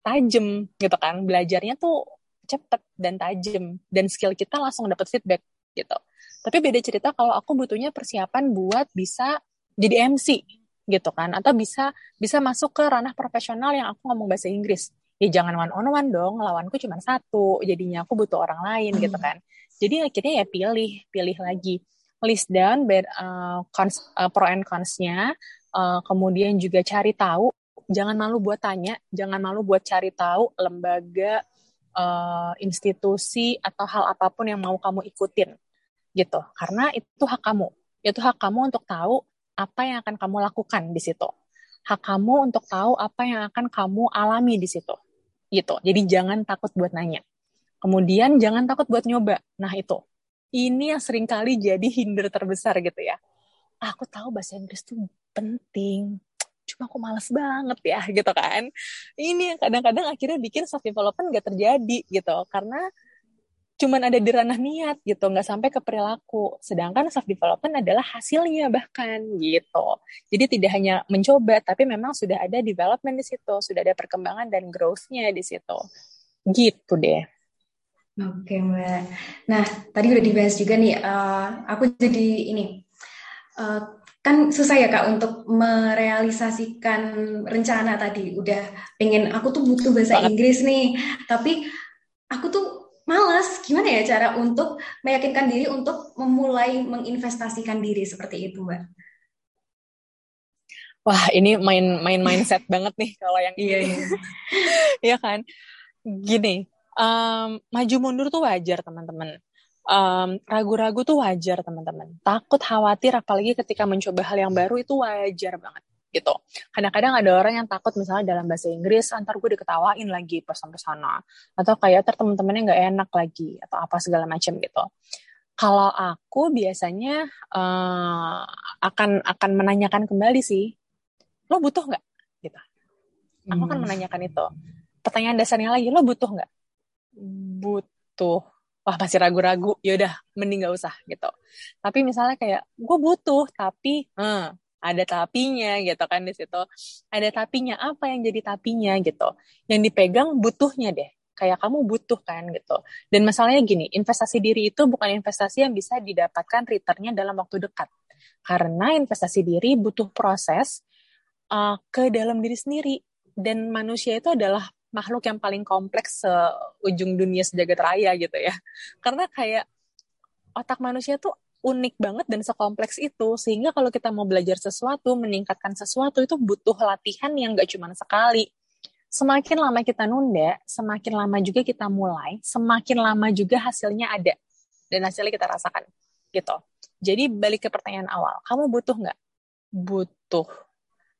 tajam gitu kan. Belajarnya tuh cepet dan tajam. Dan skill kita langsung dapat feedback gitu. Tapi beda cerita kalau aku butuhnya persiapan buat bisa jadi MC gitu kan atau bisa bisa masuk ke ranah profesional yang aku ngomong bahasa Inggris. Ya jangan one on one dong, lawanku cuma satu, jadinya aku butuh orang lain gitu kan. Jadi akhirnya ya pilih, pilih lagi. List down bad, uh, cons, uh, pro and cons-nya, uh, kemudian juga cari tahu, jangan malu buat tanya, jangan malu buat cari tahu lembaga, uh, institusi atau hal apa pun yang mau kamu ikutin gitu. Karena itu hak kamu. Itu hak kamu untuk tahu apa yang akan kamu lakukan di situ. Hak kamu untuk tahu apa yang akan kamu alami di situ. Gitu. Jadi jangan takut buat nanya. Kemudian jangan takut buat nyoba. Nah itu. Ini yang sering kali jadi hinder terbesar gitu ya. Aku tahu bahasa Inggris tuh penting. Cuma aku males banget ya gitu kan. Ini yang kadang-kadang akhirnya bikin self development gak terjadi gitu. Karena cuman ada di ranah niat gitu, nggak sampai ke perilaku. Sedangkan self development adalah hasilnya bahkan gitu. Jadi tidak hanya mencoba, tapi memang sudah ada development di situ, sudah ada perkembangan dan growth-nya di situ. Gitu deh. Oke mbak. Nah tadi udah dibahas juga nih. Uh, aku jadi ini uh, kan susah ya kak untuk merealisasikan rencana tadi. Udah pengen aku tuh butuh bahasa Inggris nih, tapi aku tuh malas gimana ya cara untuk meyakinkan diri untuk memulai menginvestasikan diri seperti itu mbak? Wah ini main main mindset banget nih kalau yang iya iya. Ya kan? Gini um, maju mundur tuh wajar teman-teman. Um, ragu-ragu tuh wajar teman-teman. Takut khawatir apalagi ketika mencoba hal yang baru itu wajar banget gitu. Kadang-kadang ada orang yang takut misalnya dalam bahasa Inggris, antar gue diketawain lagi pas sampai sana. Atau kayak ter temen-temennya nggak enak lagi, atau apa segala macam gitu. Kalau aku biasanya uh, akan akan menanyakan kembali sih, lo butuh nggak? Gitu. Aku akan hmm. menanyakan itu. Pertanyaan dasarnya lagi, lo butuh nggak? Butuh. Wah masih ragu-ragu, yaudah mending gak usah gitu. Tapi misalnya kayak, gue butuh, tapi hmm, ada tapinya gitu kan di situ. Ada tapinya apa yang jadi tapinya gitu. Yang dipegang butuhnya deh. Kayak kamu butuh kan gitu. Dan masalahnya gini, investasi diri itu bukan investasi yang bisa didapatkan returnnya dalam waktu dekat. Karena investasi diri butuh proses uh, ke dalam diri sendiri. Dan manusia itu adalah makhluk yang paling kompleks seujung dunia sejagat raya gitu ya. Karena kayak otak manusia tuh unik banget dan sekompleks itu. Sehingga kalau kita mau belajar sesuatu meningkatkan sesuatu itu butuh latihan yang gak cuma sekali. Semakin lama kita nunda semakin lama juga kita mulai semakin lama juga hasilnya ada dan hasilnya kita rasakan gitu. Jadi balik ke pertanyaan awal kamu butuh nggak? Butuh.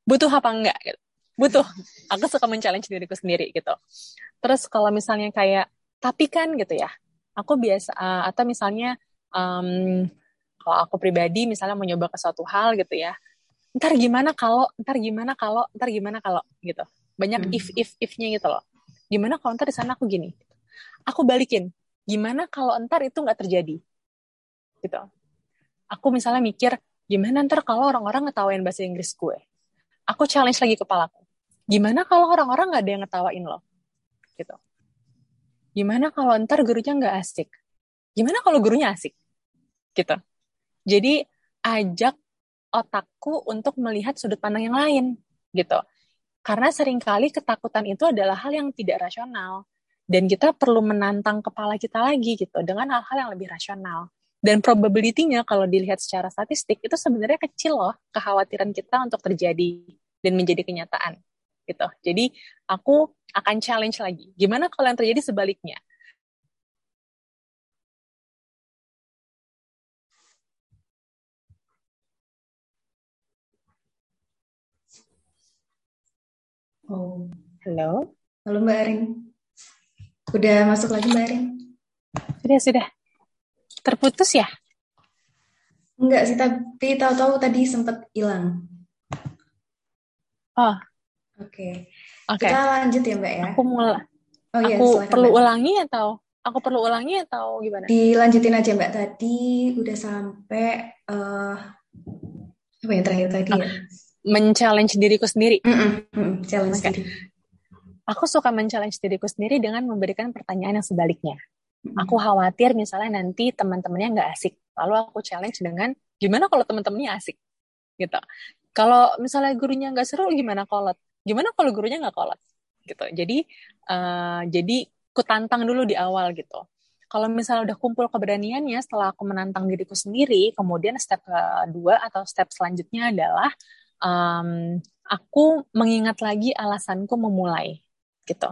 Butuh apa enggak gitu. butuh. Aku suka men-challenge diriku sendiri gitu. Terus kalau misalnya kayak tapi kan gitu ya aku biasa uh, atau misalnya um, kalau aku pribadi misalnya mau nyoba ke suatu hal gitu ya ntar gimana kalau ntar gimana kalau ntar gimana kalau gitu. Banyak hmm. if if ifnya gitu loh. Gimana kalau ntar di sana aku gini? Aku balikin gimana kalau ntar itu nggak terjadi? Gitu. Aku misalnya mikir gimana ntar kalau orang-orang ngetawain bahasa Inggris gue? Aku challenge lagi kepalaku gimana kalau orang-orang nggak ada yang ngetawain lo? Gitu. Gimana kalau ntar gurunya nggak asik? Gimana kalau gurunya asik? Gitu jadi ajak otakku untuk melihat sudut pandang yang lain gitu karena sering kali ketakutan itu adalah hal yang tidak rasional dan kita perlu menantang kepala kita lagi gitu dengan hal-hal yang lebih rasional dan probability-nya kalau dilihat secara statistik itu sebenarnya kecil loh kekhawatiran kita untuk terjadi dan menjadi kenyataan gitu. Jadi aku akan challenge lagi. Gimana kalau yang terjadi sebaliknya? Oh, halo. Halo Mbak Arin. Udah masuk lagi Mbak Arin? Sudah, sudah terputus ya? Enggak sih, tapi tahu-tahu tadi sempat hilang. Oh. Oke. Okay. Okay. Kita lanjut ya, Mbak ya. Aku mulai. Oh, iya, aku perlu Mbak. ulangi atau aku perlu ulangi atau gimana? Dilanjutin aja Mbak. Tadi udah sampai uh, apa yang terakhir tadi ya? Men-challenge diriku sendiri. Mm -mm, mm challenge okay. diri. Aku suka men-challenge diriku sendiri dengan memberikan pertanyaan yang sebaliknya. Aku khawatir misalnya nanti teman-temannya nggak asik. Lalu aku challenge dengan gimana kalau teman-temannya asik, gitu. Kalau misalnya gurunya nggak seru, gimana kolot? Gimana kalau gurunya nggak kolot? Gitu. Jadi, uh, jadi ku tantang dulu di awal gitu. Kalau misalnya udah kumpul keberaniannya, setelah aku menantang diriku sendiri, kemudian step kedua atau step selanjutnya adalah um, aku mengingat lagi alasanku memulai, gitu.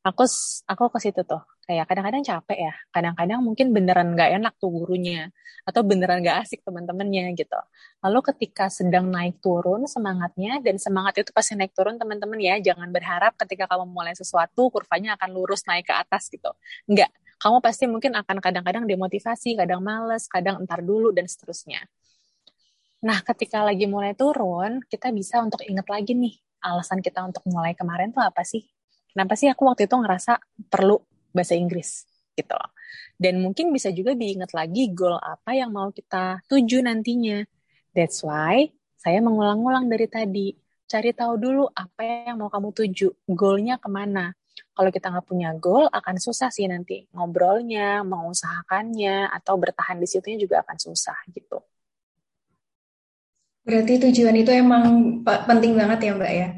Aku aku ke situ tuh. Kayak kadang-kadang capek ya. Kadang-kadang mungkin beneran nggak enak tuh gurunya. Atau beneran nggak asik teman-temannya gitu. Lalu ketika sedang naik turun semangatnya dan semangat itu pasti naik turun teman-teman ya. Jangan berharap ketika kamu mulai sesuatu kurvanya akan lurus naik ke atas gitu. Nggak. Kamu pasti mungkin akan kadang-kadang demotivasi kadang males kadang entar dulu dan seterusnya nah ketika lagi mulai turun kita bisa untuk ingat lagi nih alasan kita untuk mulai kemarin tuh apa sih kenapa sih aku waktu itu ngerasa perlu bahasa Inggris gitu. Dan mungkin bisa juga diingat lagi goal apa yang mau kita tuju nantinya. That's why saya mengulang-ulang dari tadi. Cari tahu dulu apa yang mau kamu tuju, goalnya ke mana. Kalau kita nggak punya goal, akan susah sih nanti ngobrolnya, mengusahakannya, atau bertahan di situnya juga akan susah gitu. Berarti tujuan itu emang penting banget ya Mbak ya?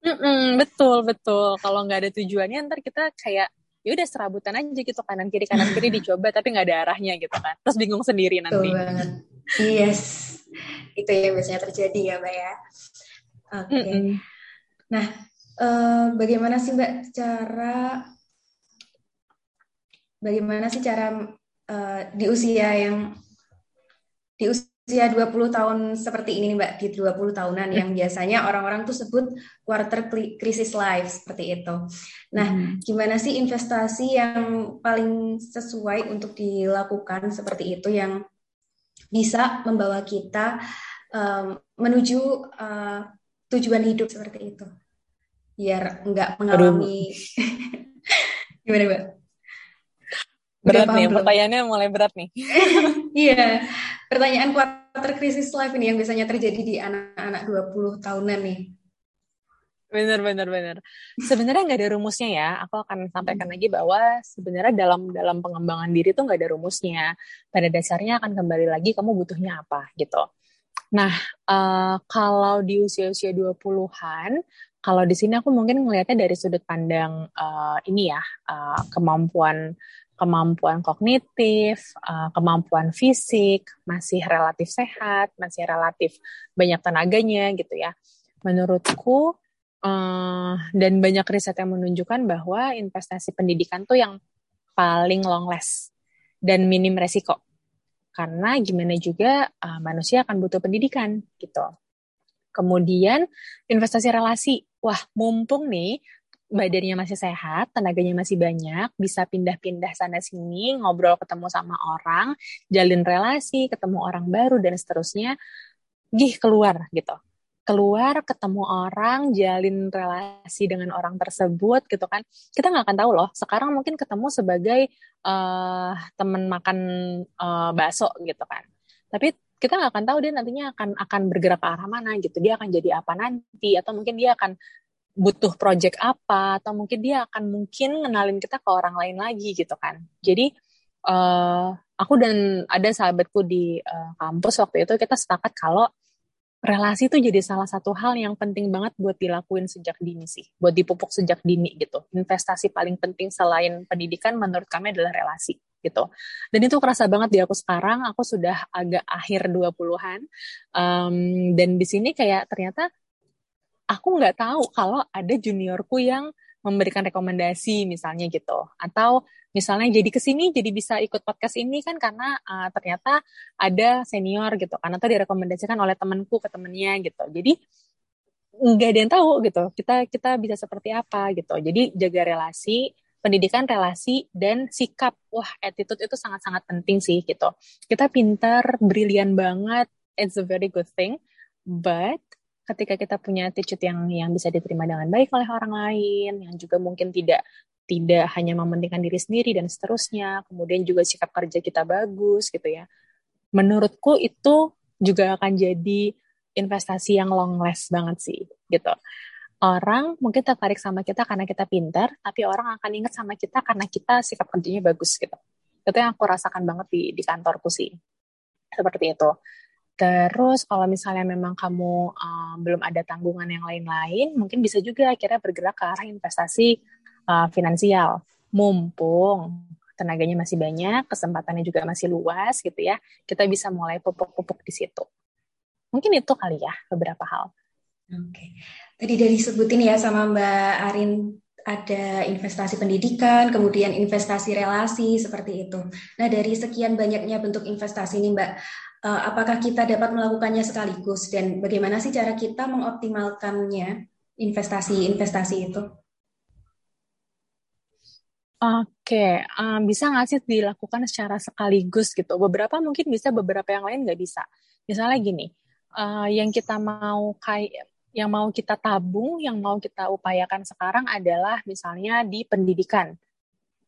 Mm-mm, betul betul. Kalau nggak ada tujuannya, ntar kita kayak ya udah serabutan aja gitu kanan kiri kanan kiri dicoba tapi nggak ada arahnya gitu kan. Terus bingung sendiri nanti. Betul banget. Yes, itu yang biasanya terjadi ya mbak ya. Oke. Okay. Nah, uh, bagaimana sih mbak cara bagaimana sih cara uh, di usia yang di usia usia 20 tahun seperti ini nih Mbak, di 20 tahunan yang biasanya orang-orang tuh sebut quarter crisis life seperti itu. Nah, hmm. gimana sih investasi yang paling sesuai untuk dilakukan seperti itu yang bisa membawa kita um, menuju uh, tujuan hidup seperti itu? Biar nggak mengalami gimana Mbak? Berat nih, pertanyaannya mulai berat nih. iya, pertanyaan quarter crisis life ini yang biasanya terjadi di anak-anak 20 tahunan nih. Bener, bener, bener. Sebenarnya nggak ada rumusnya ya. Aku akan sampaikan hmm. lagi bahwa sebenarnya dalam dalam pengembangan diri itu nggak ada rumusnya. Pada dasarnya akan kembali lagi kamu butuhnya apa gitu. Nah, uh, kalau di usia-usia 20-an, kalau di sini aku mungkin ngelihatnya dari sudut pandang uh, ini ya, uh, kemampuan kemampuan kognitif, uh, kemampuan fisik masih relatif sehat, masih relatif banyak tenaganya gitu ya. Menurutku uh, dan banyak riset yang menunjukkan bahwa investasi pendidikan tuh yang paling long last dan minim resiko. Karena gimana juga uh, manusia akan butuh pendidikan gitu. Kemudian investasi relasi. Wah, mumpung nih badannya masih sehat, tenaganya masih banyak, bisa pindah-pindah sana sini, ngobrol ketemu sama orang, jalin relasi, ketemu orang baru dan seterusnya. gih keluar gitu. Keluar ketemu orang jalin relasi dengan orang tersebut gitu kan. Kita nggak akan tahu loh sekarang mungkin ketemu sebagai uh, teman makan uh, bakso gitu kan. Tapi kita nggak akan tahu dia nantinya akan akan bergerak ke arah mana gitu. Dia akan jadi apa nanti atau mungkin dia akan butuh project apa atau mungkin dia akan mungkin ngenalin kita ke orang lain lagi gitu kan jadi uh, aku dan ada sahabatku di uh, kampus waktu itu kita sepakat kalau relasi itu jadi salah satu hal yang penting banget buat dilakuin sejak dini sih, buat dipupuk sejak dini gitu. Investasi paling penting selain pendidikan menurut kami adalah relasi gitu. Dan itu kerasa banget di aku sekarang, aku sudah agak akhir 20-an. Um, dan di sini kayak ternyata aku nggak tahu kalau ada juniorku yang memberikan rekomendasi misalnya gitu. Atau misalnya jadi ke sini jadi bisa ikut podcast ini kan karena uh, ternyata ada senior gitu kan atau direkomendasikan oleh temanku ke temennya gitu. Jadi nggak ada yang tahu gitu kita kita bisa seperti apa gitu. Jadi jaga relasi pendidikan relasi dan sikap. Wah attitude itu sangat-sangat penting sih gitu. Kita pintar brilian banget it's a very good thing. But ketika kita punya attitude yang yang bisa diterima dengan baik oleh orang lain yang juga mungkin tidak tidak hanya mementingkan diri sendiri dan seterusnya, kemudian juga sikap kerja kita bagus gitu ya. Menurutku itu juga akan jadi investasi yang long last banget sih gitu. Orang mungkin tertarik sama kita karena kita pintar, tapi orang akan ingat sama kita karena kita sikap kerjanya bagus gitu. Itu yang aku rasakan banget di, di kantorku sih. Seperti itu. Terus kalau misalnya memang kamu uh, belum ada tanggungan yang lain-lain, mungkin bisa juga akhirnya bergerak ke arah investasi uh, finansial. Mumpung tenaganya masih banyak, kesempatannya juga masih luas gitu ya, kita bisa mulai pupuk-pupuk di situ. Mungkin itu kali ya beberapa hal. Oke, tadi dari sebutin ya sama Mbak Arin ada investasi pendidikan, kemudian investasi relasi seperti itu. Nah dari sekian banyaknya bentuk investasi ini Mbak, apakah kita dapat melakukannya sekaligus dan bagaimana sih cara kita mengoptimalkannya investasi-investasi itu? Oke, um, bisa nggak sih dilakukan secara sekaligus gitu? Beberapa mungkin bisa, beberapa yang lain nggak bisa. Misalnya gini, uh, yang kita mau kayak yang mau kita tabung, yang mau kita upayakan sekarang adalah misalnya di pendidikan.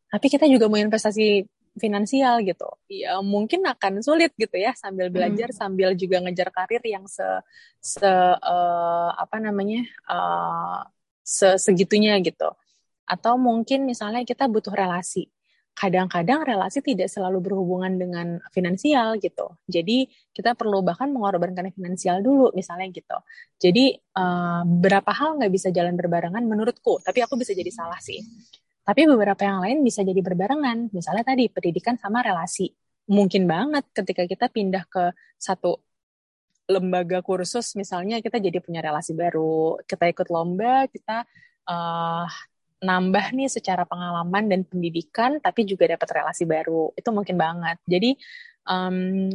Tapi kita juga mau investasi finansial gitu. Ya mungkin akan sulit gitu ya sambil belajar hmm. sambil juga ngejar karir yang se se uh, apa namanya? Uh, se segitunya gitu atau mungkin misalnya kita butuh relasi. Kadang-kadang relasi tidak selalu berhubungan dengan finansial gitu. Jadi kita perlu bahkan mengorbankan finansial dulu misalnya gitu. Jadi uh, beberapa hal nggak bisa jalan berbarengan menurutku, tapi aku bisa jadi salah sih. Tapi beberapa yang lain bisa jadi berbarengan. Misalnya tadi pendidikan sama relasi. Mungkin banget ketika kita pindah ke satu lembaga kursus misalnya kita jadi punya relasi baru, kita ikut lomba, kita uh, nambah nih secara pengalaman dan pendidikan, tapi juga dapat relasi baru. Itu mungkin banget. Jadi um,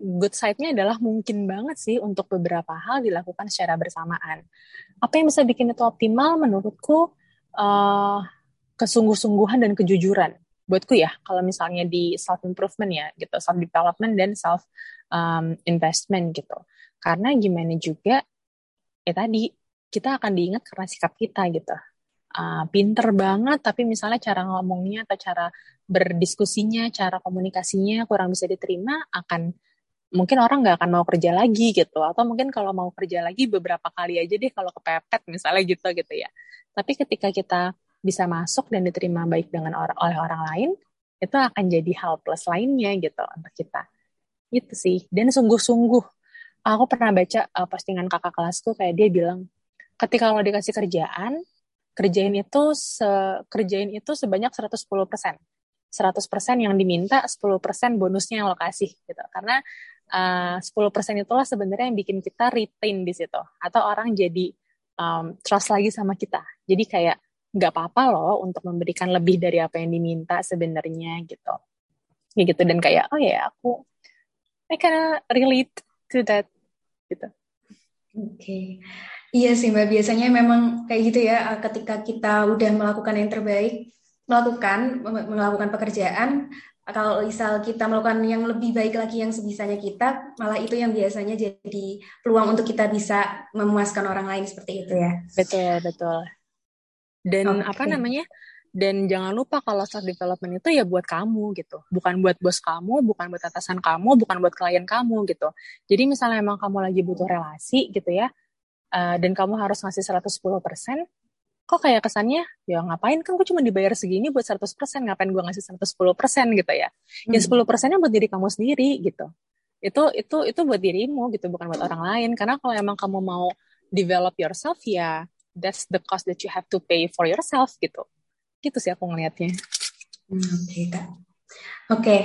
good side-nya adalah mungkin banget sih untuk beberapa hal dilakukan secara bersamaan. Apa yang bisa bikin itu optimal menurutku uh, kesungguh-sungguhan dan kejujuran. Buatku ya, kalau misalnya di self improvement ya, gitu, self development dan self um, investment gitu. Karena gimana juga, ya tadi kita akan diingat karena sikap kita gitu uh, pinter banget tapi misalnya cara ngomongnya atau cara berdiskusinya, cara komunikasinya kurang bisa diterima akan mungkin orang nggak akan mau kerja lagi gitu atau mungkin kalau mau kerja lagi beberapa kali aja deh kalau kepepet misalnya gitu gitu ya. Tapi ketika kita bisa masuk dan diterima baik dengan orang oleh orang lain itu akan jadi hal plus lainnya gitu untuk kita. Itu sih. Dan sungguh-sungguh aku pernah baca uh, postingan kakak kelasku kayak dia bilang ketika kalau dikasih kerjaan kerjain itu se kerjain itu sebanyak 110 persen. 100 persen yang diminta, 10 persen bonusnya yang lo kasih gitu. Karena uh, 10 persen itulah sebenarnya yang bikin kita retain di situ. Atau orang jadi um, trust lagi sama kita. Jadi kayak nggak apa-apa loh untuk memberikan lebih dari apa yang diminta sebenarnya gitu. Ya gitu dan kayak oh ya aku I kinda relate to that gitu. Oke. Okay. Iya sih Mbak, biasanya memang kayak gitu ya, eh, ketika kita udah melakukan yang terbaik, melakukan melakukan pekerjaan, kalau misal kita melakukan yang lebih baik lagi yang sebisanya kita, malah itu yang biasanya jadi peluang untuk kita bisa memuaskan orang lain seperti itu ya. Betul, betul. Dan okay. apa namanya? Dan jangan lupa kalau self development itu ya buat kamu gitu. Bukan buat bos kamu, bukan buat atasan kamu, bukan buat klien kamu gitu. Jadi misalnya emang kamu lagi butuh relasi gitu ya, uh, dan kamu harus ngasih 110%, kok kayak kesannya ya ngapain kan gue cuma dibayar segini buat 100% ngapain gue ngasih 110% gitu ya. Hmm. Ya 10 persennya buat diri kamu sendiri gitu. Itu itu itu buat dirimu gitu bukan buat orang lain karena kalau emang kamu mau develop yourself ya that's the cost that you have to pay for yourself gitu. Gitu sih aku ngelihatnya hmm, oke okay, kak oke okay.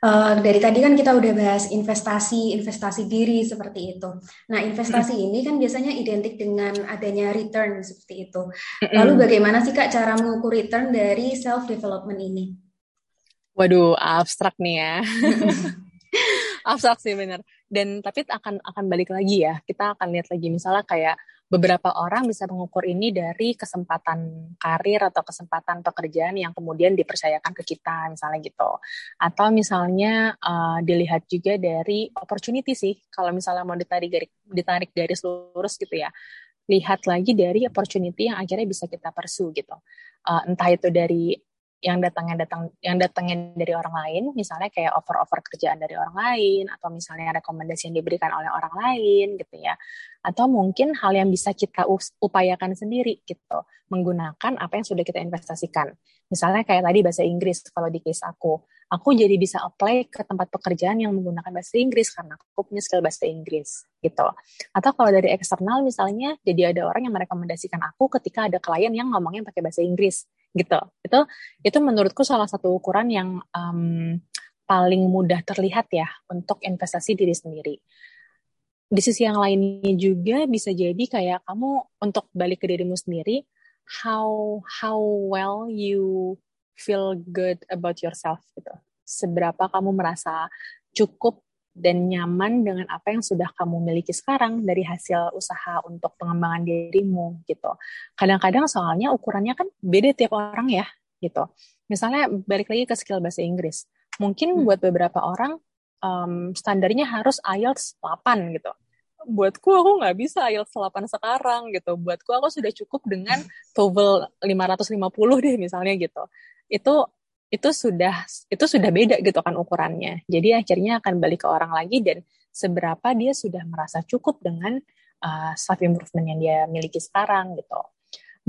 uh, dari tadi kan kita udah bahas investasi investasi diri seperti itu. Nah investasi hmm. ini kan biasanya identik dengan adanya return seperti itu. Lalu bagaimana sih kak cara mengukur return dari self development ini? Waduh abstrak nih ya abstrak sih bener. Dan tapi akan akan balik lagi ya. Kita akan lihat lagi. Misalnya kayak beberapa orang bisa mengukur ini dari kesempatan karir atau kesempatan pekerjaan yang kemudian dipercayakan ke kita misalnya gitu. Atau misalnya uh, dilihat juga dari opportunity sih. Kalau misalnya mau ditarik dari ditarik dari lurus gitu ya. Lihat lagi dari opportunity yang akhirnya bisa kita pursue gitu. Uh, entah itu dari yang datangnya datang yang datangnya dari orang lain misalnya kayak offer-offer kerjaan dari orang lain atau misalnya rekomendasi yang diberikan oleh orang lain gitu ya. Atau mungkin hal yang bisa kita upayakan sendiri gitu. Menggunakan apa yang sudah kita investasikan. Misalnya kayak tadi bahasa Inggris kalau di case aku. Aku jadi bisa apply ke tempat pekerjaan yang menggunakan bahasa Inggris karena aku punya skill bahasa Inggris gitu. Atau kalau dari eksternal misalnya jadi ada orang yang merekomendasikan aku ketika ada klien yang ngomongnya pakai bahasa Inggris gitu. Itu itu menurutku salah satu ukuran yang um, paling mudah terlihat ya untuk investasi diri sendiri. Di sisi yang lainnya juga bisa jadi kayak kamu untuk balik ke dirimu sendiri, how how well you feel good about yourself gitu. Seberapa kamu merasa cukup dan nyaman dengan apa yang sudah kamu miliki sekarang dari hasil usaha untuk pengembangan dirimu gitu. Kadang-kadang soalnya ukurannya kan beda tiap orang ya gitu. Misalnya balik lagi ke skill bahasa Inggris. Mungkin hmm. buat beberapa orang um, standarnya harus IELTS 8 gitu. Buatku aku nggak bisa IELTS 8 sekarang gitu. Buatku aku sudah cukup dengan TOEFL 550 deh misalnya gitu. Itu itu sudah itu sudah beda gitu kan ukurannya. Jadi akhirnya akan balik ke orang lagi dan seberapa dia sudah merasa cukup dengan uh, self improvement yang dia miliki sekarang gitu.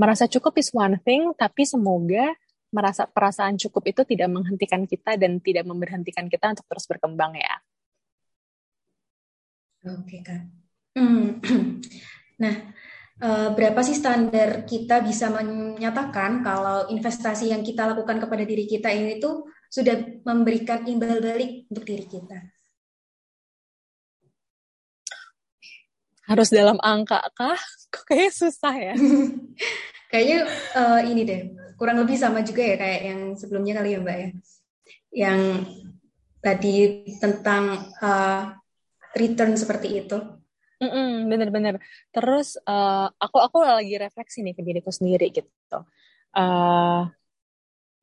Merasa cukup is one thing, tapi semoga merasa perasaan cukup itu tidak menghentikan kita dan tidak memberhentikan kita untuk terus berkembang ya. Oke kak. Hmm. Nah, berapa sih standar kita bisa menyatakan kalau investasi yang kita lakukan kepada diri kita ini tuh sudah memberikan imbal balik untuk diri kita? Harus dalam angka kah? Kok kayaknya susah ya? Kayaknya uh, ini deh, kurang lebih sama juga ya kayak yang sebelumnya kali ya Mbak ya. Yang tadi tentang uh, return seperti itu. Mm-mm, bener-bener. Terus uh, aku aku lagi refleksi nih ke diriku sendiri gitu. Uh,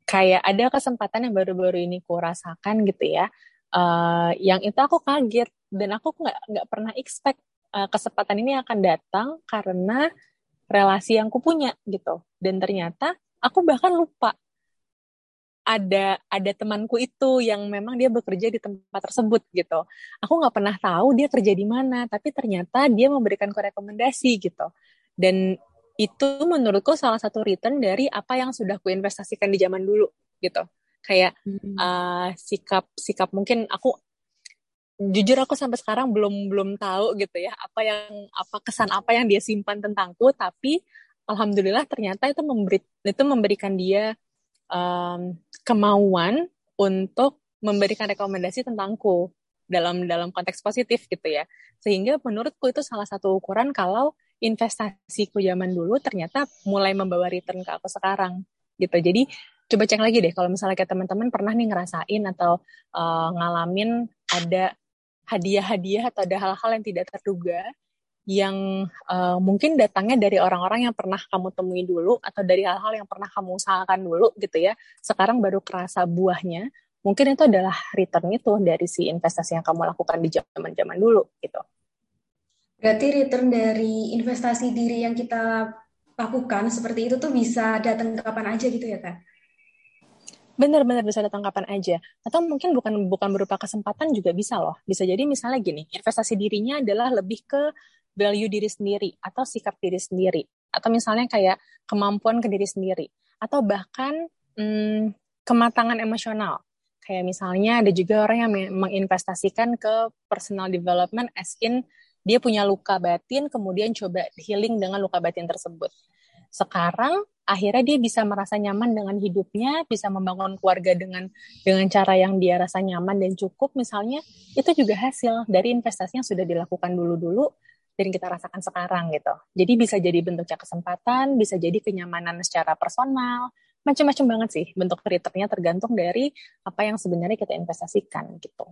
kayak ada kesempatan yang baru-baru ini ku rasakan gitu ya. Uh, yang itu aku kaget dan aku nggak nggak pernah expect uh, kesempatan ini akan datang karena relasi yang ku punya gitu. Dan ternyata aku bahkan lupa ada ada temanku itu yang memang dia bekerja di tempat tersebut gitu. Aku nggak pernah tahu dia kerja di mana, tapi ternyata dia memberikan rekomendasi gitu. Dan itu menurutku salah satu return dari apa yang sudah ku investasikan di zaman dulu gitu. Kayak hmm. uh, sikap sikap mungkin aku jujur aku sampai sekarang belum belum tahu gitu ya apa yang apa kesan apa yang dia simpan tentangku tapi alhamdulillah ternyata itu memberi itu memberikan dia um, kemauan untuk memberikan rekomendasi tentangku dalam dalam konteks positif gitu ya. Sehingga menurutku itu salah satu ukuran kalau investasiku zaman dulu ternyata mulai membawa return ke aku sekarang gitu. Jadi coba cek lagi deh kalau misalnya kayak teman-teman pernah nih ngerasain atau uh, ngalamin ada hadiah-hadiah atau ada hal-hal yang tidak terduga yang uh, mungkin datangnya dari orang-orang yang pernah kamu temui dulu atau dari hal-hal yang pernah kamu usahakan dulu gitu ya. Sekarang baru kerasa buahnya. mungkin itu adalah return itu dari si investasi yang kamu lakukan di zaman-zaman dulu gitu. Berarti return dari investasi diri yang kita lakukan seperti itu tuh bisa datang kapan aja gitu ya kak? Benar-benar bisa datang kapan aja. Atau mungkin bukan bukan berupa kesempatan juga bisa loh. Bisa jadi misalnya gini, investasi dirinya adalah lebih ke value diri sendiri atau sikap diri sendiri. Atau misalnya kayak kemampuan ke diri sendiri. Atau bahkan hmm, kematangan emosional. Kayak misalnya ada juga orang yang menginvestasikan ke personal development as in dia punya luka batin kemudian coba healing dengan luka batin tersebut. Sekarang akhirnya dia bisa merasa nyaman dengan hidupnya, bisa membangun keluarga dengan dengan cara yang dia rasa nyaman dan cukup misalnya, itu juga hasil dari investasi yang sudah dilakukan dulu-dulu dan kita rasakan sekarang gitu. Jadi bisa jadi bentuknya kesempatan, bisa jadi kenyamanan secara personal, macam-macam banget sih bentuk returnnya tergantung dari apa yang sebenarnya kita investasikan gitu.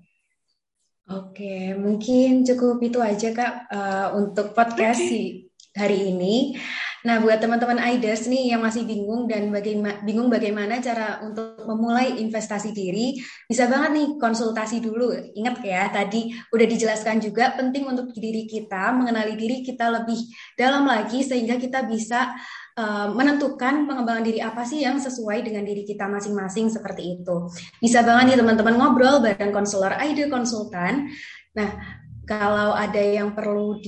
Oke, mungkin cukup itu aja Kak uh, untuk podcast si hari ini. Nah, buat teman-teman Aiders nih yang masih bingung dan bagaimana bingung bagaimana cara untuk memulai investasi diri, bisa banget nih konsultasi dulu. Ingat ya, tadi udah dijelaskan juga penting untuk diri kita mengenali diri kita lebih dalam lagi sehingga kita bisa uh, menentukan pengembangan diri apa sih yang sesuai dengan diri kita masing-masing seperti itu. Bisa banget nih teman-teman ngobrol bareng konselor Aida konsultan. Nah, kalau ada yang perlu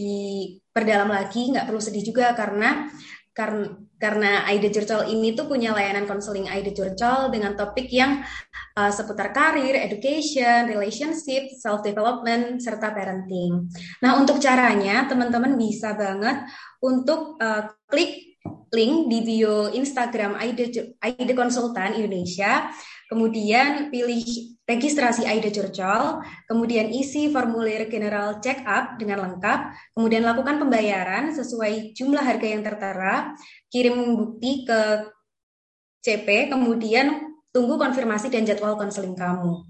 diperdalam lagi, nggak perlu sedih juga karena karena karena Aida Curcol ini tuh punya layanan konseling Aida Curcol dengan topik yang uh, seputar karir, education, relationship, self development serta parenting. Nah, untuk caranya teman-teman bisa banget untuk uh, klik link di bio Instagram Aida Aida Konsultan Indonesia kemudian pilih registrasi AIDA Curcol, kemudian isi formulir general check up dengan lengkap, kemudian lakukan pembayaran sesuai jumlah harga yang tertera, kirim bukti ke CP, kemudian tunggu konfirmasi dan jadwal konseling kamu.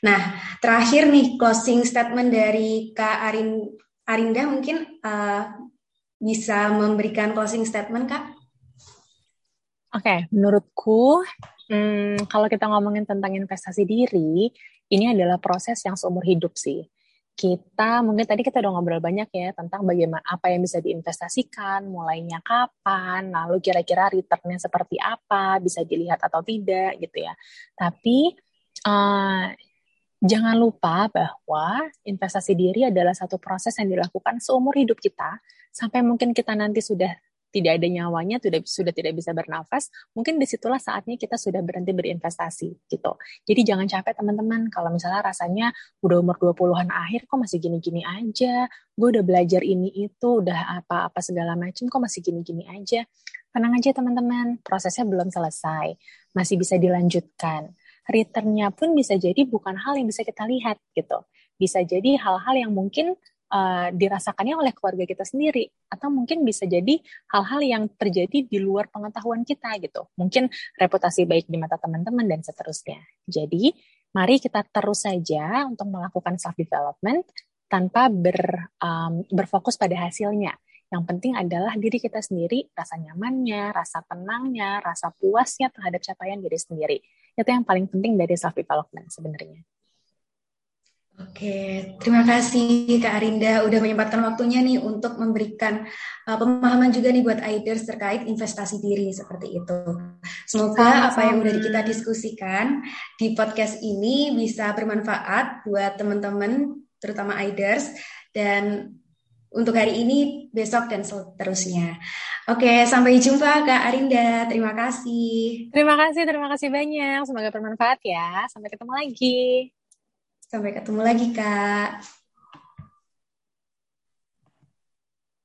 Nah, terakhir nih closing statement dari Kak Arin Arinda mungkin uh, bisa memberikan closing statement Kak? Oke, okay, menurutku Hmm, kalau kita ngomongin tentang investasi diri, ini adalah proses yang seumur hidup sih. Kita mungkin tadi kita udah ngobrol banyak ya tentang bagaimana apa yang bisa diinvestasikan, mulainya kapan, lalu kira-kira returnnya seperti apa, bisa dilihat atau tidak gitu ya. Tapi uh, jangan lupa bahwa investasi diri adalah satu proses yang dilakukan seumur hidup kita sampai mungkin kita nanti sudah tidak ada nyawanya, sudah sudah tidak bisa bernafas, mungkin di situlah saatnya kita sudah berhenti berinvestasi gitu. Jadi jangan capek teman-teman kalau misalnya rasanya udah umur 20-an akhir kok masih gini-gini aja, gue udah belajar ini itu, udah apa-apa segala macam kok masih gini-gini aja. Tenang aja teman-teman, prosesnya belum selesai, masih bisa dilanjutkan. Returnnya pun bisa jadi bukan hal yang bisa kita lihat gitu. Bisa jadi hal-hal yang mungkin uh, dirasakannya oleh keluarga kita sendiri atau mungkin bisa jadi hal-hal yang terjadi di luar pengetahuan kita gitu mungkin reputasi baik di mata teman-teman dan seterusnya jadi mari kita terus saja untuk melakukan self development tanpa ber, um, berfokus pada hasilnya yang penting adalah diri kita sendiri, rasa nyamannya, rasa tenangnya, rasa puasnya terhadap capaian diri sendiri. Itu yang paling penting dari self development sebenarnya. Oke, terima kasih Kak Arinda udah menyempatkan waktunya nih untuk memberikan uh, pemahaman juga nih buat Aiders terkait investasi diri seperti itu. Semoga Sama-sama. apa yang udah kita diskusikan di podcast ini bisa bermanfaat buat teman-teman terutama Aiders dan untuk hari ini, besok dan seterusnya. Oke, sampai jumpa Kak Arinda. Terima kasih. Terima kasih, terima kasih banyak. Semoga bermanfaat ya. Sampai ketemu lagi. Sampai ketemu lagi, Kak.